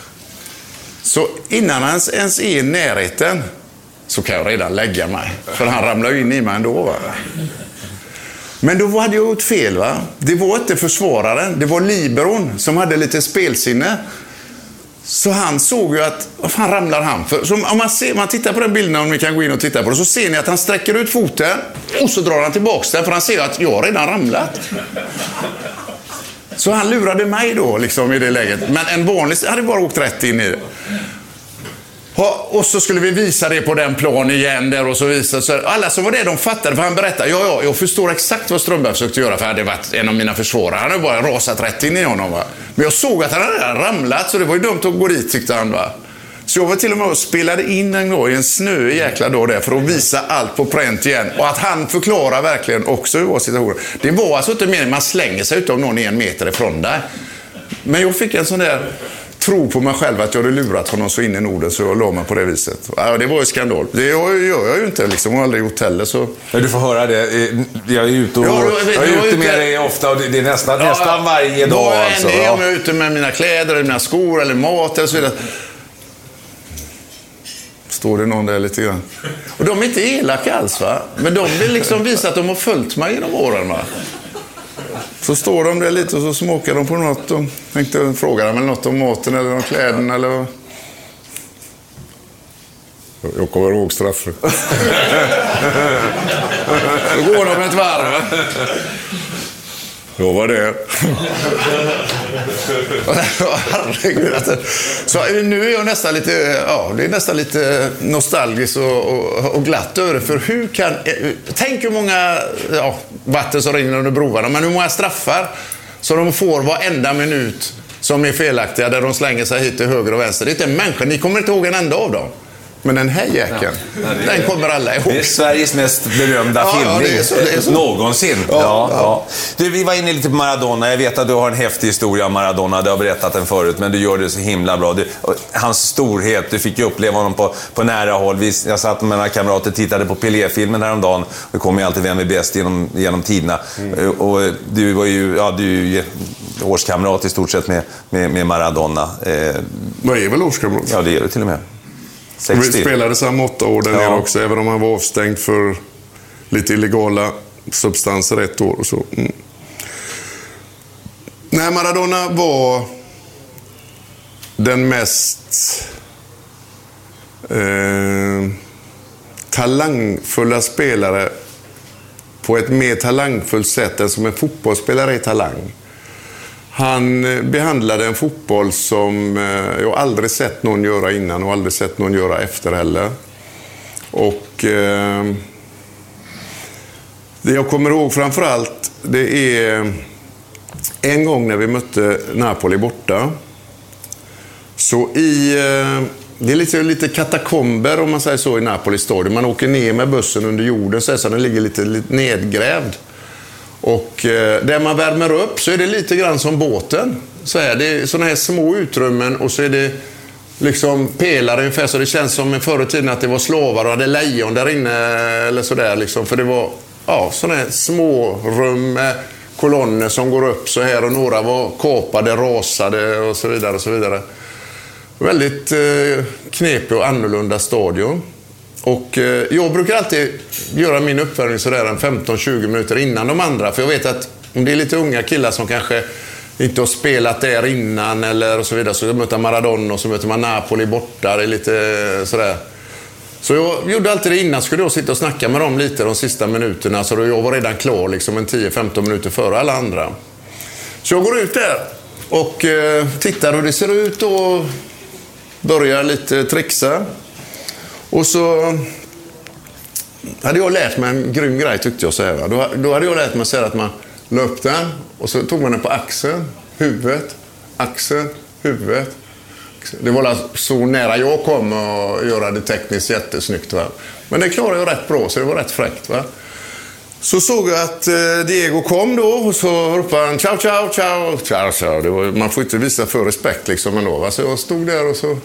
Så innan han ens är i närheten så kan jag redan lägga mig. För han ramlade ju in i mig ändå. Va? Men då hade jag gjort fel. va? Det var inte försvararen, det var liberon som hade lite spelsinne. Så han såg ju att, vad fan ramlar han för? Så om man, ser, man tittar på den bilden, om ni kan gå in och titta på den, så ser ni att han sträcker ut foten och så drar han tillbaks den, för han ser ju att jag har redan ramlat. Så han lurade mig då, liksom, i det läget. Men en vanlig hade bara åkt rätt in i det. Och så skulle vi visa det på den plan igen där och så visade så Alla som var där de fattade, för han berättade, ja, ja, jag förstår exakt vad Strömberg försökte göra, för det hade varit en av mina försvarare. Han hade bara rasat rätt in i honom. Va? Men jag såg att han hade ramlat, så det var ju dumt att gå dit tyckte han. Va? Så jag var till och med och spelade in en gång i en snöig jäkla dag där för att visa allt på pränt igen. Och att han förklarar verkligen också hur var situationen. Det var alltså inte meningen, man slänger sig utav om någon är en meter ifrån dig. Men jag fick en sån där tro på mig själv att jag hade lurat honom så in i Norden så jag la mig på det viset. Ja, det var ju skandal. Det gör jag ju inte liksom. Jag har aldrig gjort heller. Så... Du får höra det. Jag är ute, och, ja, vet, jag är ute, ute med dig ofta och det är nästan, ja, nästan varje dag. Alltså. Är. Om jag är ute med mina kläder, eller mina skor eller mat eller så vidare. Står det någon där lite grann. Och de är inte elaka alls va. Men de vill liksom visa att de har följt mig genom åren va. Så står de där lite och så smakar de på något och tänkte fråga dem något om maten eller om kläderna eller jag kommer ihåg straffen. [LAUGHS] Då går de ett varv. Jag var det. Herregud. Alltså. Så nu är jag nästan lite, ja, det är nästan lite nostalgiskt och, och, och glatt över det. För hur kan... Tänk hur många ja, vatten som rinner under broarna, men hur många straffar som de får varenda minut som är felaktiga, där de slänger sig hit till höger och vänster. Det är inte en människa. Ni kommer inte ihåg en enda av dem. Men den här jäkeln, ja, den kommer alla ihåg. Det är Sveriges mest berömda ja, filmning ja, så, så. någonsin. Ja, ja, Du, vi var inne lite på Maradona. Jag vet att du har en häftig historia om Maradona. Du har berättat den förut, men du gör det så himla bra. Du, hans storhet, du fick ju uppleva honom på, på nära håll. Vi, jag satt med några kamrater och tittade på Pelé-filmen häromdagen. Det kommer ju alltid Vem är bäst genom, genom tiderna. Mm. Och du var ju, ja, du är årskamrat i stort sett med, med, med Maradona. Eh, jag är väl årskamrat? Ja, det är du till och med. 60. Vi spelade samma åtta år där ja. nere också, även om han var avstängd för lite illegala substanser ett år och så. Mm. Nej, Maradona var den mest eh, talangfulla spelare på ett mer talangfullt sätt än som en fotbollsspelare är talang. Han eh, behandlade en fotboll som eh, jag aldrig sett någon göra innan och aldrig sett någon göra efter heller. Och eh, det jag kommer ihåg framför allt, det är en gång när vi mötte Napoli borta. Så i... Eh, det är lite, lite katakomber om man säger så i Napoli stadion. Man åker ner med bussen under jorden så, den ligger lite, lite nedgrävd. Och eh, där man värmer upp så är det lite grann som båten. Så här, det är sådana här små utrymmen och så är det liksom pelare ungefär så det känns som förr i tiden att det var slavar och hade lejon där inne eller sådär. Liksom, för det var ja, sådana här små rum med kolonner som går upp så här och några var kapade, rasade och så vidare. Och så vidare. Väldigt eh, knepig och annorlunda stadion. Och eh, jag brukar alltid göra min uppvärmning sådär en 15-20 minuter innan de andra. För jag vet att om det är lite unga killar som kanske inte har spelat där innan eller så vidare. Så möter Maradona och så möter man Napoli borta. Det är lite eh, sådär. Så jag gjorde alltid det innan. Skulle jag sitta och snacka med dem lite de sista minuterna. Så jag var redan klar liksom en 10-15 minuter före alla andra. Så jag går ut där och eh, tittar hur det ser ut och börjar lite trixa. Och så hade jag lärt mig en grym grej tyckte jag. Så här, då, då hade jag lärt mig så att man, La upp den och så tog man den på axeln, huvudet, axeln, huvudet. Det var alltså så nära jag kom att göra det tekniskt jättesnyggt. Va? Men det klarade jag rätt bra, så det var rätt fräckt. Va? Så såg jag att eh, Diego kom då och så ropade han ciao, ciao, ciao. ciao, ciao. Det var, man får inte visa för respekt liksom ändå. Va? Så jag stod där och så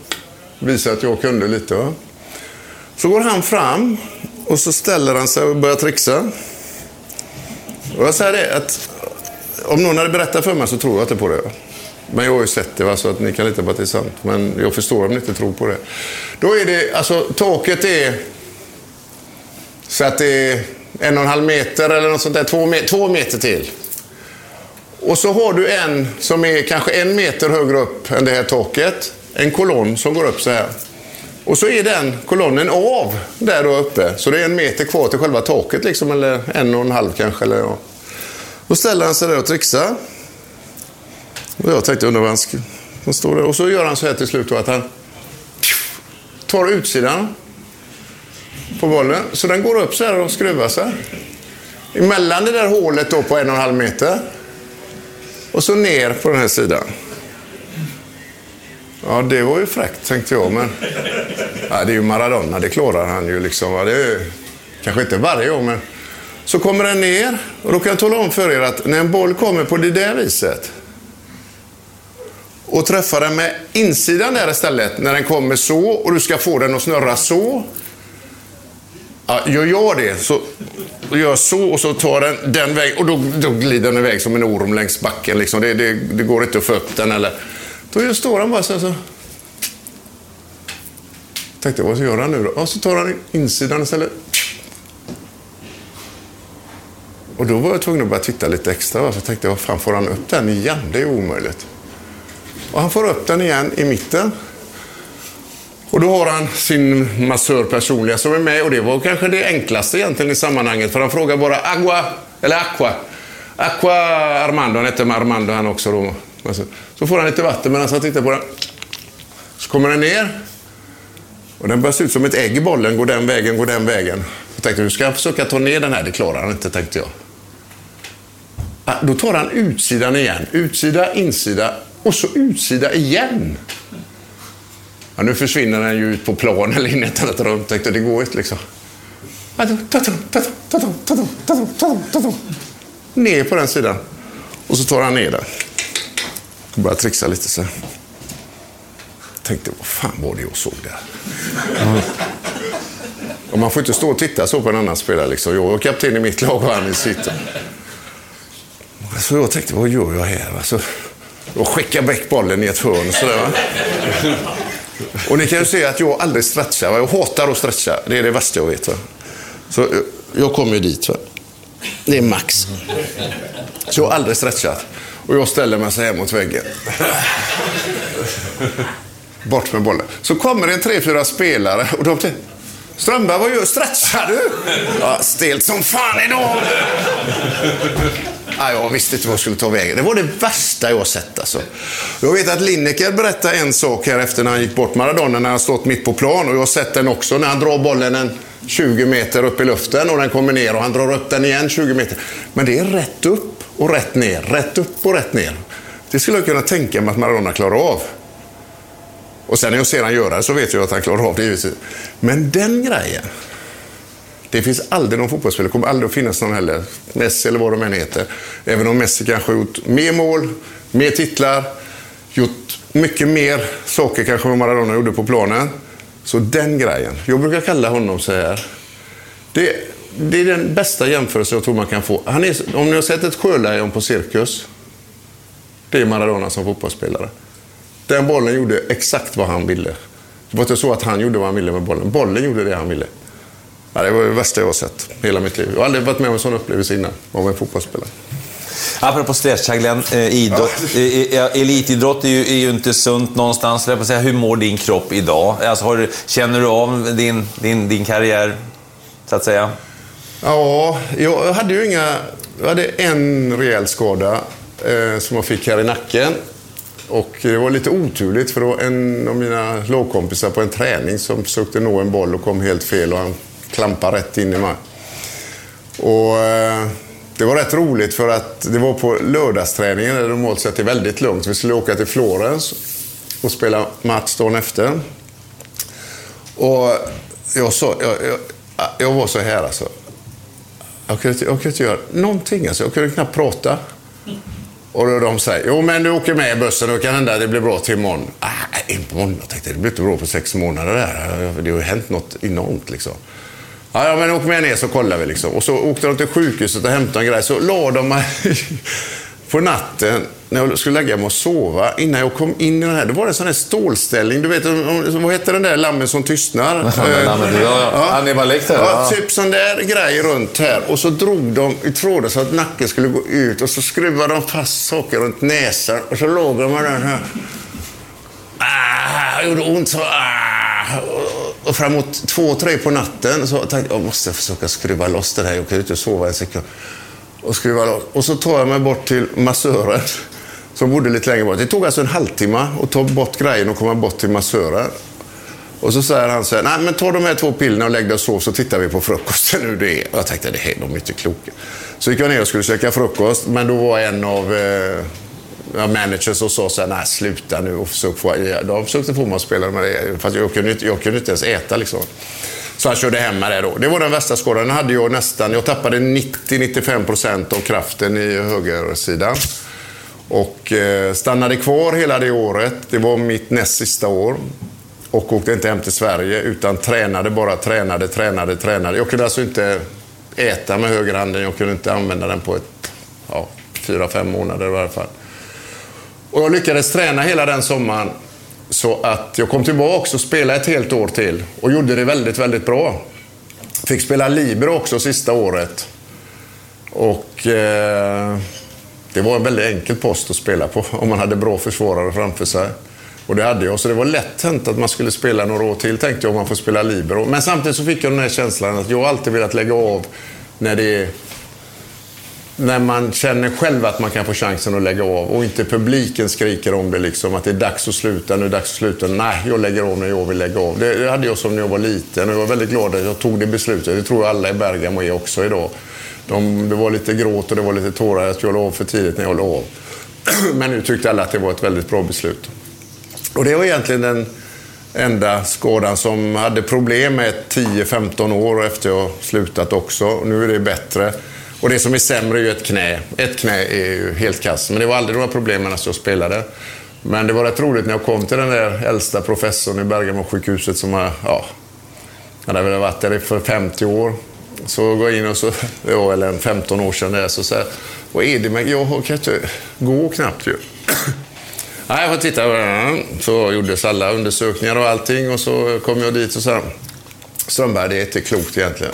visade att jag kunde lite. Va? Så går han fram och så ställer han sig och börjar trixa. Och jag säger det att om någon hade berättat för mig så tror jag inte på det. Men jag har ju sett det, va? så att ni kan lita på att det är sant. Men jag förstår om ni inte tror på det. Då är det, alltså taket är så att det är en och en halv meter eller något sånt där, två, me två meter till. Och så har du en som är kanske en meter högre upp än det här taket. En kolonn som går upp så här. Och så är den kolonnen av där då uppe. Så det är en meter kvar till själva taket liksom, eller en och en halv kanske. Eller, ja. Då ställer han sig där och trixar. Och jag tänkte, undrar vad han ska... Han står där. Och så gör han så här till slut då, att han tar utsidan på bollen. Så den går upp så här och skruvar sig. Emellan det där hålet då på en och en halv meter. Och så ner på den här sidan. Ja, det var ju fräckt tänkte jag. Men ja, det är ju Maradona, det klarar han ju. Liksom. Ja, det är, kanske inte varje gång, men så kommer den ner. Och då kan jag tala om för er att när en boll kommer på det där viset och träffar den med insidan där istället, när den kommer så och du ska få den att snurra så. Ja, gör jag det så gör så och så tar den den vägen och då, då glider den iväg som en orm längs backen. Liksom. Det, det, det går inte att få upp den. Eller. Då står han bara så här. Så. Tänkte, vad ska jag göra nu då? Och så tar han insidan istället. Och då var jag tvungen att börja titta lite extra. Så jag tänkte, vad fan får han upp den igen? Det är omöjligt. Och han får upp den igen i mitten. Och då har han sin massör personliga som är med och det var kanske det enklaste egentligen i sammanhanget. För han frågar bara Agua, eller Aqua. Aqua Armando, han heter Armando han också då. Så får han lite vatten medan han tittar på den. Så kommer den ner. Och den börjar se ut som ett ägg i bollen, går den vägen, går den vägen. Jag tänkte, nu ska jag försöka ta ner den här, det klarar han inte, tänkte jag. Då tar han utsidan igen. Utsida, insida och så utsida igen. Ja, nu försvinner den ju ut på plan eller in i ett annat rum. Tänkte, det går inte liksom. Ner på den sidan. Och så tar han ner den. Och börjar trixa lite så. Tänkte, vad fan var det jag såg där? Och man får inte stå och titta så på en annan spelare. Liksom. Jag är kapten i mitt lag och han i sitt. Så jag tänkte, vad gör jag här? Så jag skickar väck bollen i ett hörn. Så där, va? Och ni kan ju se att jag aldrig stretchar. Jag hatar att stretcha. Det är det värsta jag vet. Va? Så jag kommer ju dit. Va? Det är max. Så jag har aldrig stretchat. Och jag ställer mig så här mot väggen. Bort med bollen. Så kommer en tre, fyra spelare och de tänker Strömberg, vad gör Stretchar du? Ja, stelt som fan idag. Ja, jag visste inte vad jag skulle ta vägen. Det var det värsta jag sett. Alltså. Jag vet att Lineker berättade en sak här efter när han gick bort Maradona, när han stått mitt på plan. Och jag har sett den också, när han drar bollen en 20 meter upp i luften och den kommer ner och han drar upp den igen 20 meter. Men det är rätt upp och rätt ner, rätt upp och rätt ner. Det skulle jag kunna tänka mig att Maradona klarar av. Och sen när jag ser han göra det så vet jag att han klarar av det givetvis. Men den grejen. Det finns aldrig någon fotbollsspelare, det kommer aldrig att finnas någon heller. Messi eller vad de än heter. Även om Messi kanske har gjort mer mål, mer titlar, gjort mycket mer saker kanske än Maradona gjorde på planen. Så den grejen. Jag brukar kalla honom så här. Det, det är den bästa jämförelse jag tror man kan få. Han är, om ni har sett ett sjölejon på cirkus. Det är Maradona som fotbollsspelare. Den bollen gjorde exakt vad han ville. Det var inte så att han gjorde vad han ville med bollen. Bollen gjorde det han ville. Ja, det var det värsta jag har sett hela mitt liv. Jag har aldrig varit med om en sån upplevelse innan, av en fotbollsspelare. Apropå stretcha, Glenn. Eh, idrott, ja. elitidrott är ju, är ju, inte sunt någonstans. Jag säga, hur mår din kropp idag? Alltså, har, känner du av din, din, din karriär, så att säga? Ja, jag hade ju inga... Jag hade en rejäl skada eh, som jag fick här i nacken. Och det var lite oturligt för det var en av mina lagkompisar på en träning som försökte nå en boll och kom helt fel och han klampade rätt in i mig. Och, eh, det var rätt roligt för att det var på lördagsträningen där det normalt sett är väldigt lugnt. Vi skulle åka till Florens och spela match dagen efter. Och jag, sa, jag, jag, jag var så här alltså. Jag kunde, inte, jag kunde inte göra någonting. Alltså. Jag kunde knappt prata. Och då de säger, jo men du åker med i bussen, då kan hända att det blir bra till imorgon. Ah, imorgon? Jag tänkte, det blir inte bra på sex månader där. Det har ju hänt något enormt liksom. Ja, ja men åk med ner så kollar vi liksom. Och så åkte de till sjukhuset och hämtade en grej. Så la de mig på natten när jag skulle lägga mig och sova, innan jag kom in i den här, då var det en sån här stålställning. Du vet, vad heter den där lammen som tystnar? Lammen, ja, ja. Hannibal Lecter? Ja, typ sån där grej runt här. Och så drog de i tråden så att nacken skulle gå ut och så skruvade de fast saker runt näsan och så låg de med den här. Ah, gjorde ont så. Ah. Och framåt två, tre på natten så tänkte jag, jag måste försöka skruva loss det här. Jag kan ju inte sova en sekund. Och skruva loss. Och så tar jag mig bort till massören som bodde lite längre bort. Det tog alltså en halvtimme att ta bort grejen och komma bort till massören. Och så säger han så här, nej men ta de här två pillerna och lägg dig och sov så tittar vi på frukosten [LAUGHS] hur det är. Och jag tänkte, det här, de är inte kloka. Så gick jag ner och skulle käka frukost, men då var en av eh, managers och sa så här, nej sluta nu och försök få, de försökte få mig att spela med det, fast jag kunde, jag kunde inte ens äta liksom. Så han körde hem med det då. Det var den värsta skadan. hade jag nästan, jag tappade 90-95% av kraften i högersidan. Och eh, stannade kvar hela det året. Det var mitt näst sista år. Och åkte inte hem till Sverige utan tränade bara, tränade, tränade, tränade. Jag kunde alltså inte äta med högerhanden. Jag kunde inte använda den på ett, ja, fyra, fem månader i varje fall. Och jag lyckades träna hela den sommaren så att jag kom tillbaka och spelade ett helt år till och gjorde det väldigt, väldigt bra. Fick spela Libero också sista året. Och eh, det var en väldigt enkel post att spela på om man hade bra försvarare framför sig. Och det hade jag, så det var lätt hänt att man skulle spela några år till tänkte jag om man får spela Libero. Men samtidigt så fick jag den här känslan att jag alltid velat lägga av när det är när man känner själv att man kan få chansen att lägga av och inte publiken skriker om det liksom att det är dags att sluta, nu är det dags att sluta. Nej, jag lägger av när jag vill lägga av. Det hade jag som när jag var liten och jag var väldigt glad att jag tog det beslutet. Det tror jag alla i Bergamo är också idag. De, det var lite gråt och det var lite tårar att jag la av för tidigt när jag la av. [CLEARS THROAT] Men nu tyckte alla att det var ett väldigt bra beslut. Och det var egentligen den enda skadan som hade problem med 10-15 år efter jag slutat också. Nu är det bättre. Och det som är sämre är ju ett knä. Ett knä är ju helt kass. Men det var aldrig några problem medan jag spelade. Men det var rätt roligt när jag kom till den där äldsta professorn i Bergamo-sjukhuset som har, ja, han hade väl varit där för 50 år. Så går jag in och så, [LAUGHS] ja, eller 15 år sedan där, så säger vad är det med, jag kan inte gå knappt ju. [LAUGHS] Nej, jag får titta. Så gjordes alla undersökningar och allting och så kom jag dit och sa Strömberg, det är inte klokt egentligen.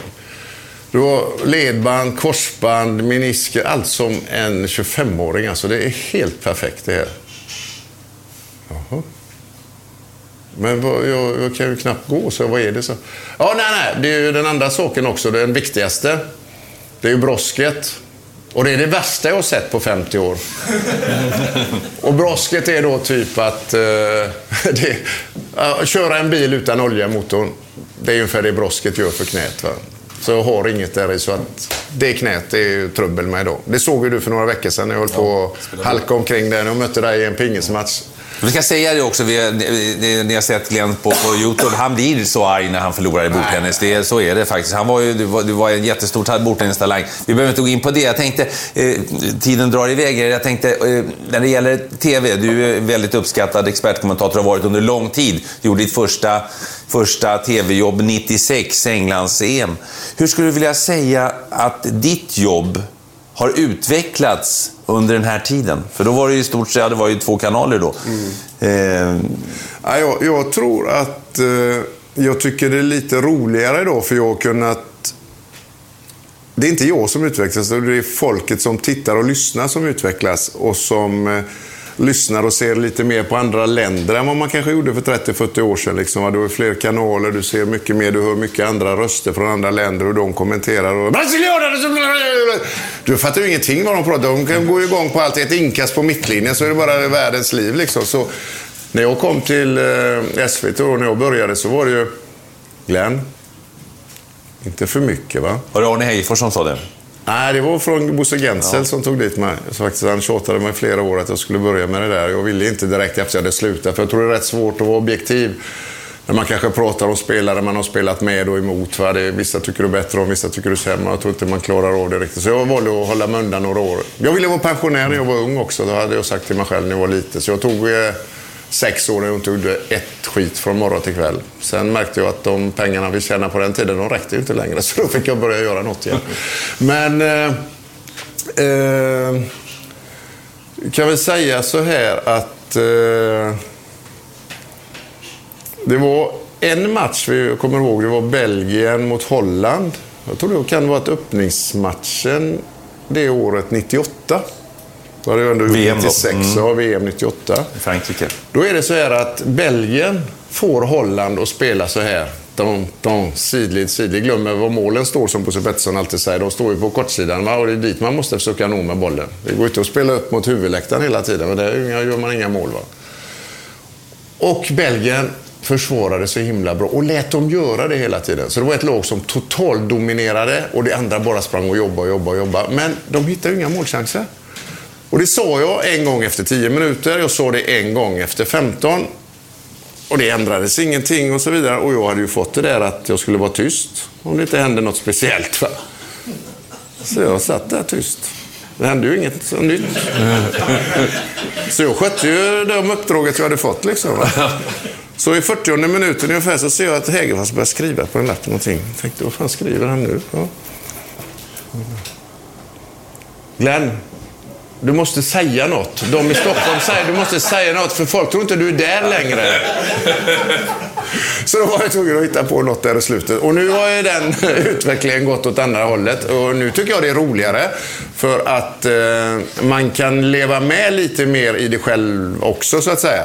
Du har ledband, korsband, menisker, allt som en 25-åring. Alltså det är helt perfekt det här. Jaha. Men vad, jag, jag, kan ju knappt gå, så vad är det? så? Ja, nej, nej. Det är ju den andra saken också, den viktigaste. Det är ju brosket. Och det är det värsta jag har sett på 50 år. [LAUGHS] Och brosket är då typ att uh, [LAUGHS] det, köra en bil utan olja i motorn. Det är ungefär det brosket gör för knät. Va? Så jag har inget där i. Så att det knät är trubbel med idag. Det såg ju du för några veckor sedan när jag höll på att halka omkring där. Jag mötte dig i en pingismatch. Vi ska säga det också, vi, ni, ni har sett Glenn på, på YouTube. Han blir så arg när han förlorar i bordtennis. Det, så är det faktiskt. Han var ju, du, var, du var en jättestor bordtennistalang. Vi behöver inte gå in på det. Jag tänkte, eh, tiden drar iväg. Jag tänkte, eh, när det gäller TV, du är väldigt uppskattad expertkommentator och har varit under lång tid. Du gjorde ditt första, första TV-jobb 96, Englands-EM. Hur skulle du vilja säga att ditt jobb har utvecklats under den här tiden? För då var det i stort sett, det var ju två kanaler då. Mm. Eh. Ja, jag, jag, tror att eh, jag tycker det är lite roligare då för jag har kunnat... Det är inte jag som utvecklas, det är folket som tittar och lyssnar som utvecklas och som eh, lyssnar och ser lite mer på andra länder än vad man kanske gjorde för 30-40 år sedan. Liksom. Du har fler kanaler, du ser mycket mer, du hör mycket andra röster från andra länder och de kommenterar. Och... Du fattar ju ingenting vad de pratar om. De går ju igång på allt. Ett inkast på mittlinjen så är det bara världens liv. Liksom. Så när jag kom till eh, SVT och när jag började så var det ju Glenn, inte för mycket va? Var det Arne Hegerfors som sa det? Nej, det var från Bosse Gensel som tog dit mig. Så faktiskt, han tjatade mig flera år att jag skulle börja med det där. Jag ville inte direkt efter jag hade slutat, för jag tror det är rätt svårt att vara objektiv. När man kanske pratar om spelare man har spelat med och emot. Va? Det, vissa tycker du bättre om, vissa tycker du sämre. Jag tror inte man klarar av det riktigt. Så jag valde att hålla mig undan några år. Jag ville vara pensionär när jag var ung också. Det hade jag sagt till mig själv när jag var liten. Så jag tog eh, sex år när jag inte gjorde ett skit från morgon till kväll. Sen märkte jag att de pengarna vi tjänade på den tiden, de räckte inte längre. [LAUGHS] Så då fick jag börja göra något igen. Men... Eh, eh, kan väl säga så här att... Eh, det var en match vi kommer ihåg. Det var Belgien mot Holland. Jag tror det kan ha varit öppningsmatchen det året, 98. Hade jag ändå VM då. 96 Mm. och VM 98. Frankrike. Då är det så här att Belgien får Holland att spela så här. Dom, dom, sidled, sidled. Glömmer var målen står som Bosse Pettersson alltid säger. De står ju på kortsidan va? och det är dit man måste försöka nå med bollen. Det går inte att spela upp mot huvudläktaren hela tiden, men där gör man inga mål. Va? Och Belgien försvarade så himla bra och lät dem göra det hela tiden. Så det var ett lag som totalt dominerade och det andra bara sprang och jobbade och jobbade och jobbade. Men de hittade ju inga målchanser. Och det sa jag en gång efter 10 minuter, jag sa det en gång efter 15. Och det ändrades ingenting och så vidare. Och jag hade ju fått det där att jag skulle vara tyst om det inte hände något speciellt. Va? Så jag satt där tyst. Det hände ju inget så nytt. Så jag skötte ju det uppdraget jag hade fått. Liksom, va? Så i 40 minuten ungefär så ser jag att Hägerfors börjar skriva på en lapp någonting. Jag tänkte, vad fan skriver han nu? Ja. Glenn, du måste säga något. De i Stockholm säger du måste säga något för folk tror inte du är där längre. Så då var jag tvungen att hitta på något där i slutet. Och nu har ju den [LAUGHS] utvecklingen gått åt andra hållet. Och nu tycker jag det är roligare. För att eh, man kan leva med lite mer i det själv också så att säga.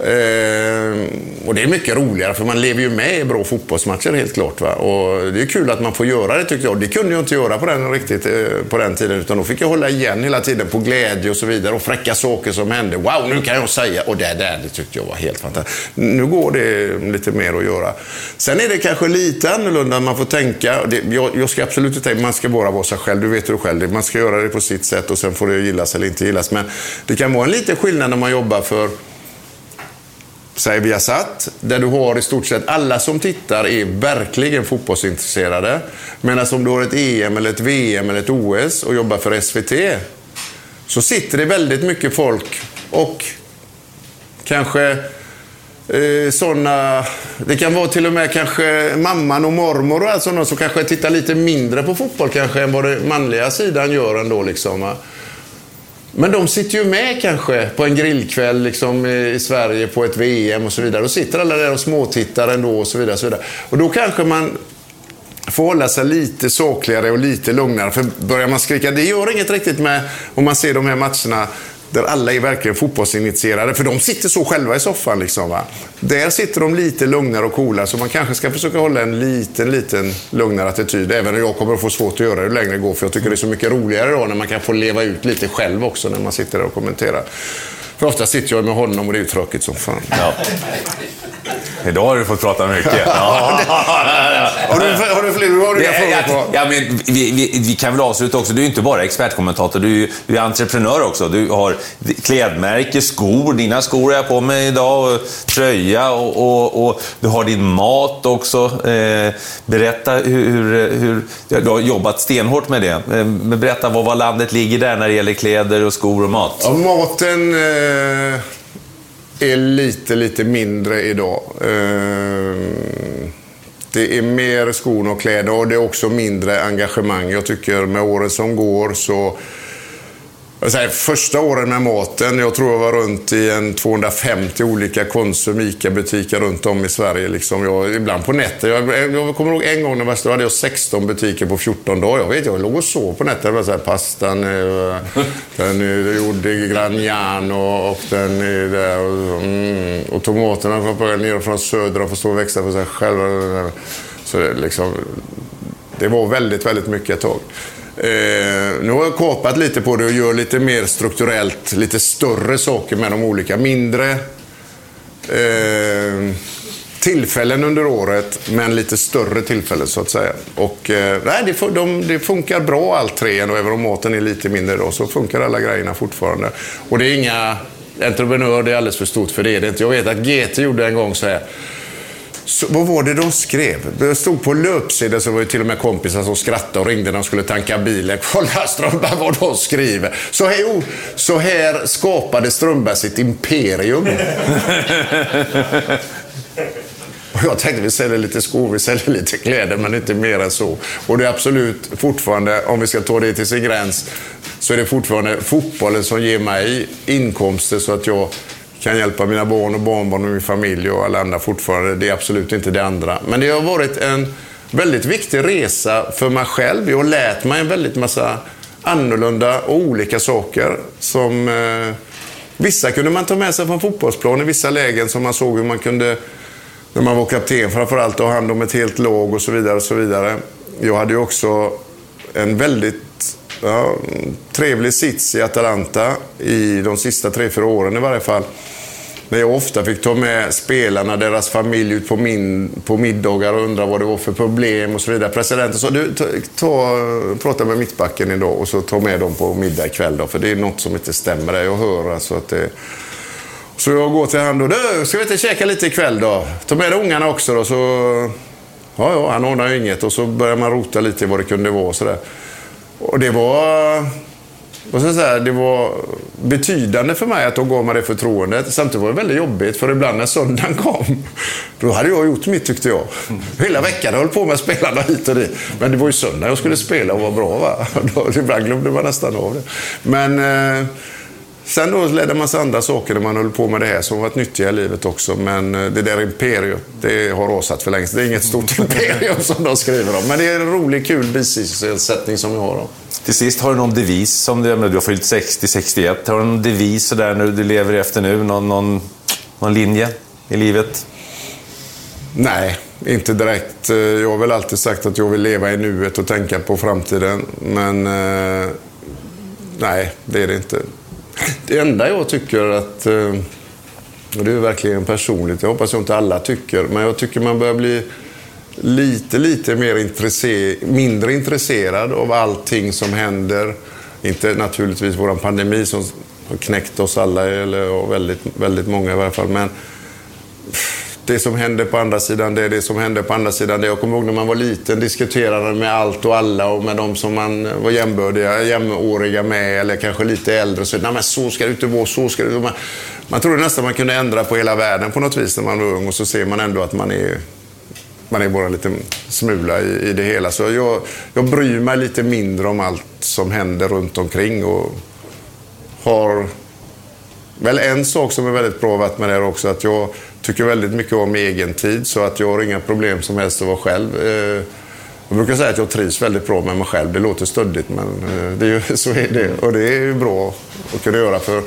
Eh, och det är mycket roligare för man lever ju med i bra fotbollsmatcher helt klart. Va? Och det är kul att man får göra det tycker jag. Det kunde jag inte göra på den, riktigt eh, på den tiden. Utan då fick jag hålla igen hela tiden på glädje och så vidare. Och fräcka saker som hände. Wow, nu kan jag säga. Och det där, det tyckte jag var helt fantastiskt. Nu går det lite mer att göra. Sen är det kanske lite annorlunda. Man får tänka. Det, jag, jag ska absolut inte tänka man ska bara vara sig själv. Du vet hur du själv Man ska göra det på sitt sätt och sen får det gillas eller inte gillas. Men det kan vara en liten skillnad när man jobbar för säg Viasat, där du har i stort sett alla som tittar är verkligen fotbollsintresserade. Medan om du har ett EM, eller ett VM eller ett OS och jobbar för SVT så sitter det väldigt mycket folk och kanske eh, sådana... Det kan vara till och med kanske mamman och mormor och allt sådant som kanske tittar lite mindre på fotboll kanske än vad den manliga sidan gör ändå. Liksom, va? Men de sitter ju med kanske på en grillkväll liksom, i Sverige på ett VM och så vidare. Då sitter alla där och småtittar ändå och så vidare. Och, så vidare. och då kanske man får hålla sig lite sakligare och lite lugnare. För börjar man skrika, det gör inget riktigt med om man ser de här matcherna där alla är verkligen fotbollsinitierade. För de sitter så själva i soffan. Liksom, va? Där sitter de lite lugnare och coola. Så man kanske ska försöka hålla en liten, liten lugnare attityd. Även om jag kommer att få svårt att göra det ju längre det går. För jag tycker det är så mycket roligare då när man kan få leva ut lite själv också när man sitter där och kommenterar. För ofta sitter jag med honom och det är ju tråkigt som fan. Ja. Idag har du fått prata mycket. Ja. [LAUGHS] Har du, har du fler har du Det- frågor på? ja, men vi, vi, vi kan väl avsluta också. Du är inte bara expertkommentator, du är du är entreprenör också. Du har klädmärke, skor. Dina skor har jag på mig idag, och tröja och, och, och du har din mat också. Eh, berätta hur, hur, hur... Du har jobbat stenhårt med det. Eh, berätta, var, var landet ligger där när det gäller kläder och skor och mat? Ja, maten eh, Eh, är lite, lite mindre idag. Eh, det är mer skon och kläder och det är också mindre engagemang. Jag tycker med åren som går så... Jag säger, första åren med maten, jag tror jag var runt i en 250 olika Konsum, ICA-butiker runt om i Sverige. Liksom jag, ibland på nätter. Jag, jag kommer ihåg en gång när jag hade jag 16 butiker på 14 dagar. Jag vet, jag låg och sov på nätter. Det var så här, pastan, eh, [LAUGHS] den är gjord i Gragnano och den är där. Och, mm, och tomaterna kom på ner från söder och får stå och växa för sig själva. Så det, liksom, det var väldigt, väldigt mycket ett tag. Eh, nu har jag kapat lite på det och gör lite mer strukturellt, lite större saker med de olika. Mindre. Eh, tillfällen under året, men lite större tillfällen så att säga. Och eh, nej, det, de, det funkar bra allt tre, och även om maten är lite mindre då, så funkar alla grejerna fortfarande. Och det är inga entreprenör, det är alldeles för stort för det är det inte. Jag vet att GT gjorde en gång så här. Så, vad var det de skrev? Det stod på löpsidan så var det till och med kompisar som skrattade och ringde när de skulle tanka bilen. [LAUGHS] Kolla Strömberg vad de skriver. Så här, jo, så här skapade Strömberg sitt imperium. Och jag tänkte vi säljer lite skor, vi säljer lite kläder, men inte mer än så. Och det är absolut fortfarande, om vi ska ta det till sin gräns, så är det fortfarande fotbollen som ger mig inkomster så att jag kan hjälpa mina barn och barnbarn och min familj och alla andra fortfarande. Det är absolut inte det andra. Men det har varit en väldigt viktig resa för mig själv. Jag har lärt mig en väldigt massa annorlunda och olika saker som eh, vissa kunde man ta med sig från fotbollsplanen, i vissa lägen som man såg hur man kunde när man var kapten framförallt ta hand om ett helt lag och så vidare. och så vidare. Jag hade ju också en väldigt ja, trevlig sits i Atalanta i de sista tre, fyra åren i varje fall. När jag ofta fick ta med spelarna, deras familj ut på, min, på middagar och undra vad det var för problem och så vidare. Presidenten sa, du ta, ta, prata med mittbacken idag och så ta med dem på middag ikväll då, för det är något som inte stämmer där. Jag hör alltså att det så jag går till han och du, ska vi inte käka lite ikväll då? Ta med dig ungarna också då. Så, ja, ja, han ordnar ju inget. Och så börjar man rota lite i vad det kunde vara. Så där. Och det var, Och så jag det var betydande för mig att de gav mig det förtroendet. Samtidigt var det väldigt jobbigt, för ibland när söndagen kom, då hade jag gjort mitt tyckte jag. Hela veckan jag höll på med spelarna hit och dit. Men det var ju söndag jag skulle spela och vara bra. Va? [LAUGHS] Då, ibland glömde man nästan av det. Men... Eh, Sen då ledde man sig andra saker när man höll på med det här som varit nyttiga i livet också. Men eh, det där imperiet, det har rasat för länge Det är inget stort [LAUGHS] imperium som de skriver om. Men det är en rolig, kul bisysselsättning som vi har. Då. Till sist, har du någon devis som du, du har fyllt 60-61. Har du någon devis sådär nu du lever efter nu? Någon, någon, någon linje i livet? Nej, inte direkt. Eh, Jag har väl alltid sagt att jag vill leva i nuet och tänka på framtiden. Men eh, nej, det är det inte. Det enda jag tycker att, eh, och det är verkligen personligt, jag hoppas jag inte alla tycker, men jag tycker man börjar bli lite, lite mer intresse, mindre intresserad av allting som händer. Inte naturligtvis vår pandemi som har knäckt oss alla, eller väldigt, väldigt många i varje fall. Men det som händer på andra sidan, det är det som händer på andra sidan. Det jag kommer ihåg när man var liten, diskuterade med allt och alla och med de som man var jämbördiga, jämnåriga med eller kanske lite äldre. Så, Nej, men så ska det inte vara, så ska det inte vara. Man, man trodde nästan man kunde ändra på hela världen på något vis när man var ung och så ser man ändå att man är man är bara en liten smula i, i det hela. Så jag, jag bryr mig lite mindre om allt som händer runt omkring och har väl en sak som är väldigt bra varit med det här också, att jag tycker väldigt mycket om egen tid så att jag har inga problem som helst att vara själv. Eh, jag brukar säga att jag trivs väldigt bra med mig själv. Det låter stöddigt men eh, det är ju, [LAUGHS] så är det. Och det är ju bra att kunna göra för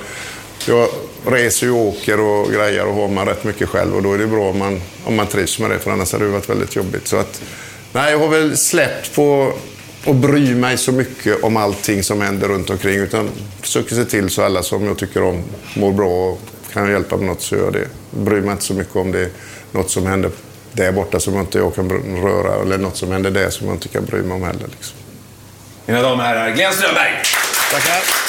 jag reser ju och åker och grejer och har man rätt mycket själv och då är det bra om man, om man trivs med det för annars hade det varit väldigt jobbigt. Så att, nej, jag har väl släppt på att bry mig så mycket om allting som händer runt omkring utan försöker se till så alla som jag tycker om mår bra och kan jag hjälpa med något så gör jag det. Bryr mig inte så mycket om det är något som händer där borta som inte jag kan röra eller något som händer där som jag inte kan bry mig om heller. Liksom. Mina damer och herrar, Glenn Strömberg! Tackar!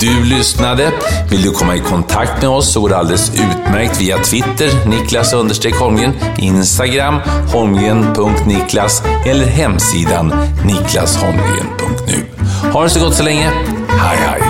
Du lyssnade. Vill du komma i kontakt med oss så går det alldeles utmärkt via Twitter, Niklas understreck Holmgren, Instagram, holmgren.niklas eller hemsidan niklasholmgren.nu. Ha det så gott så länge. Hej hej!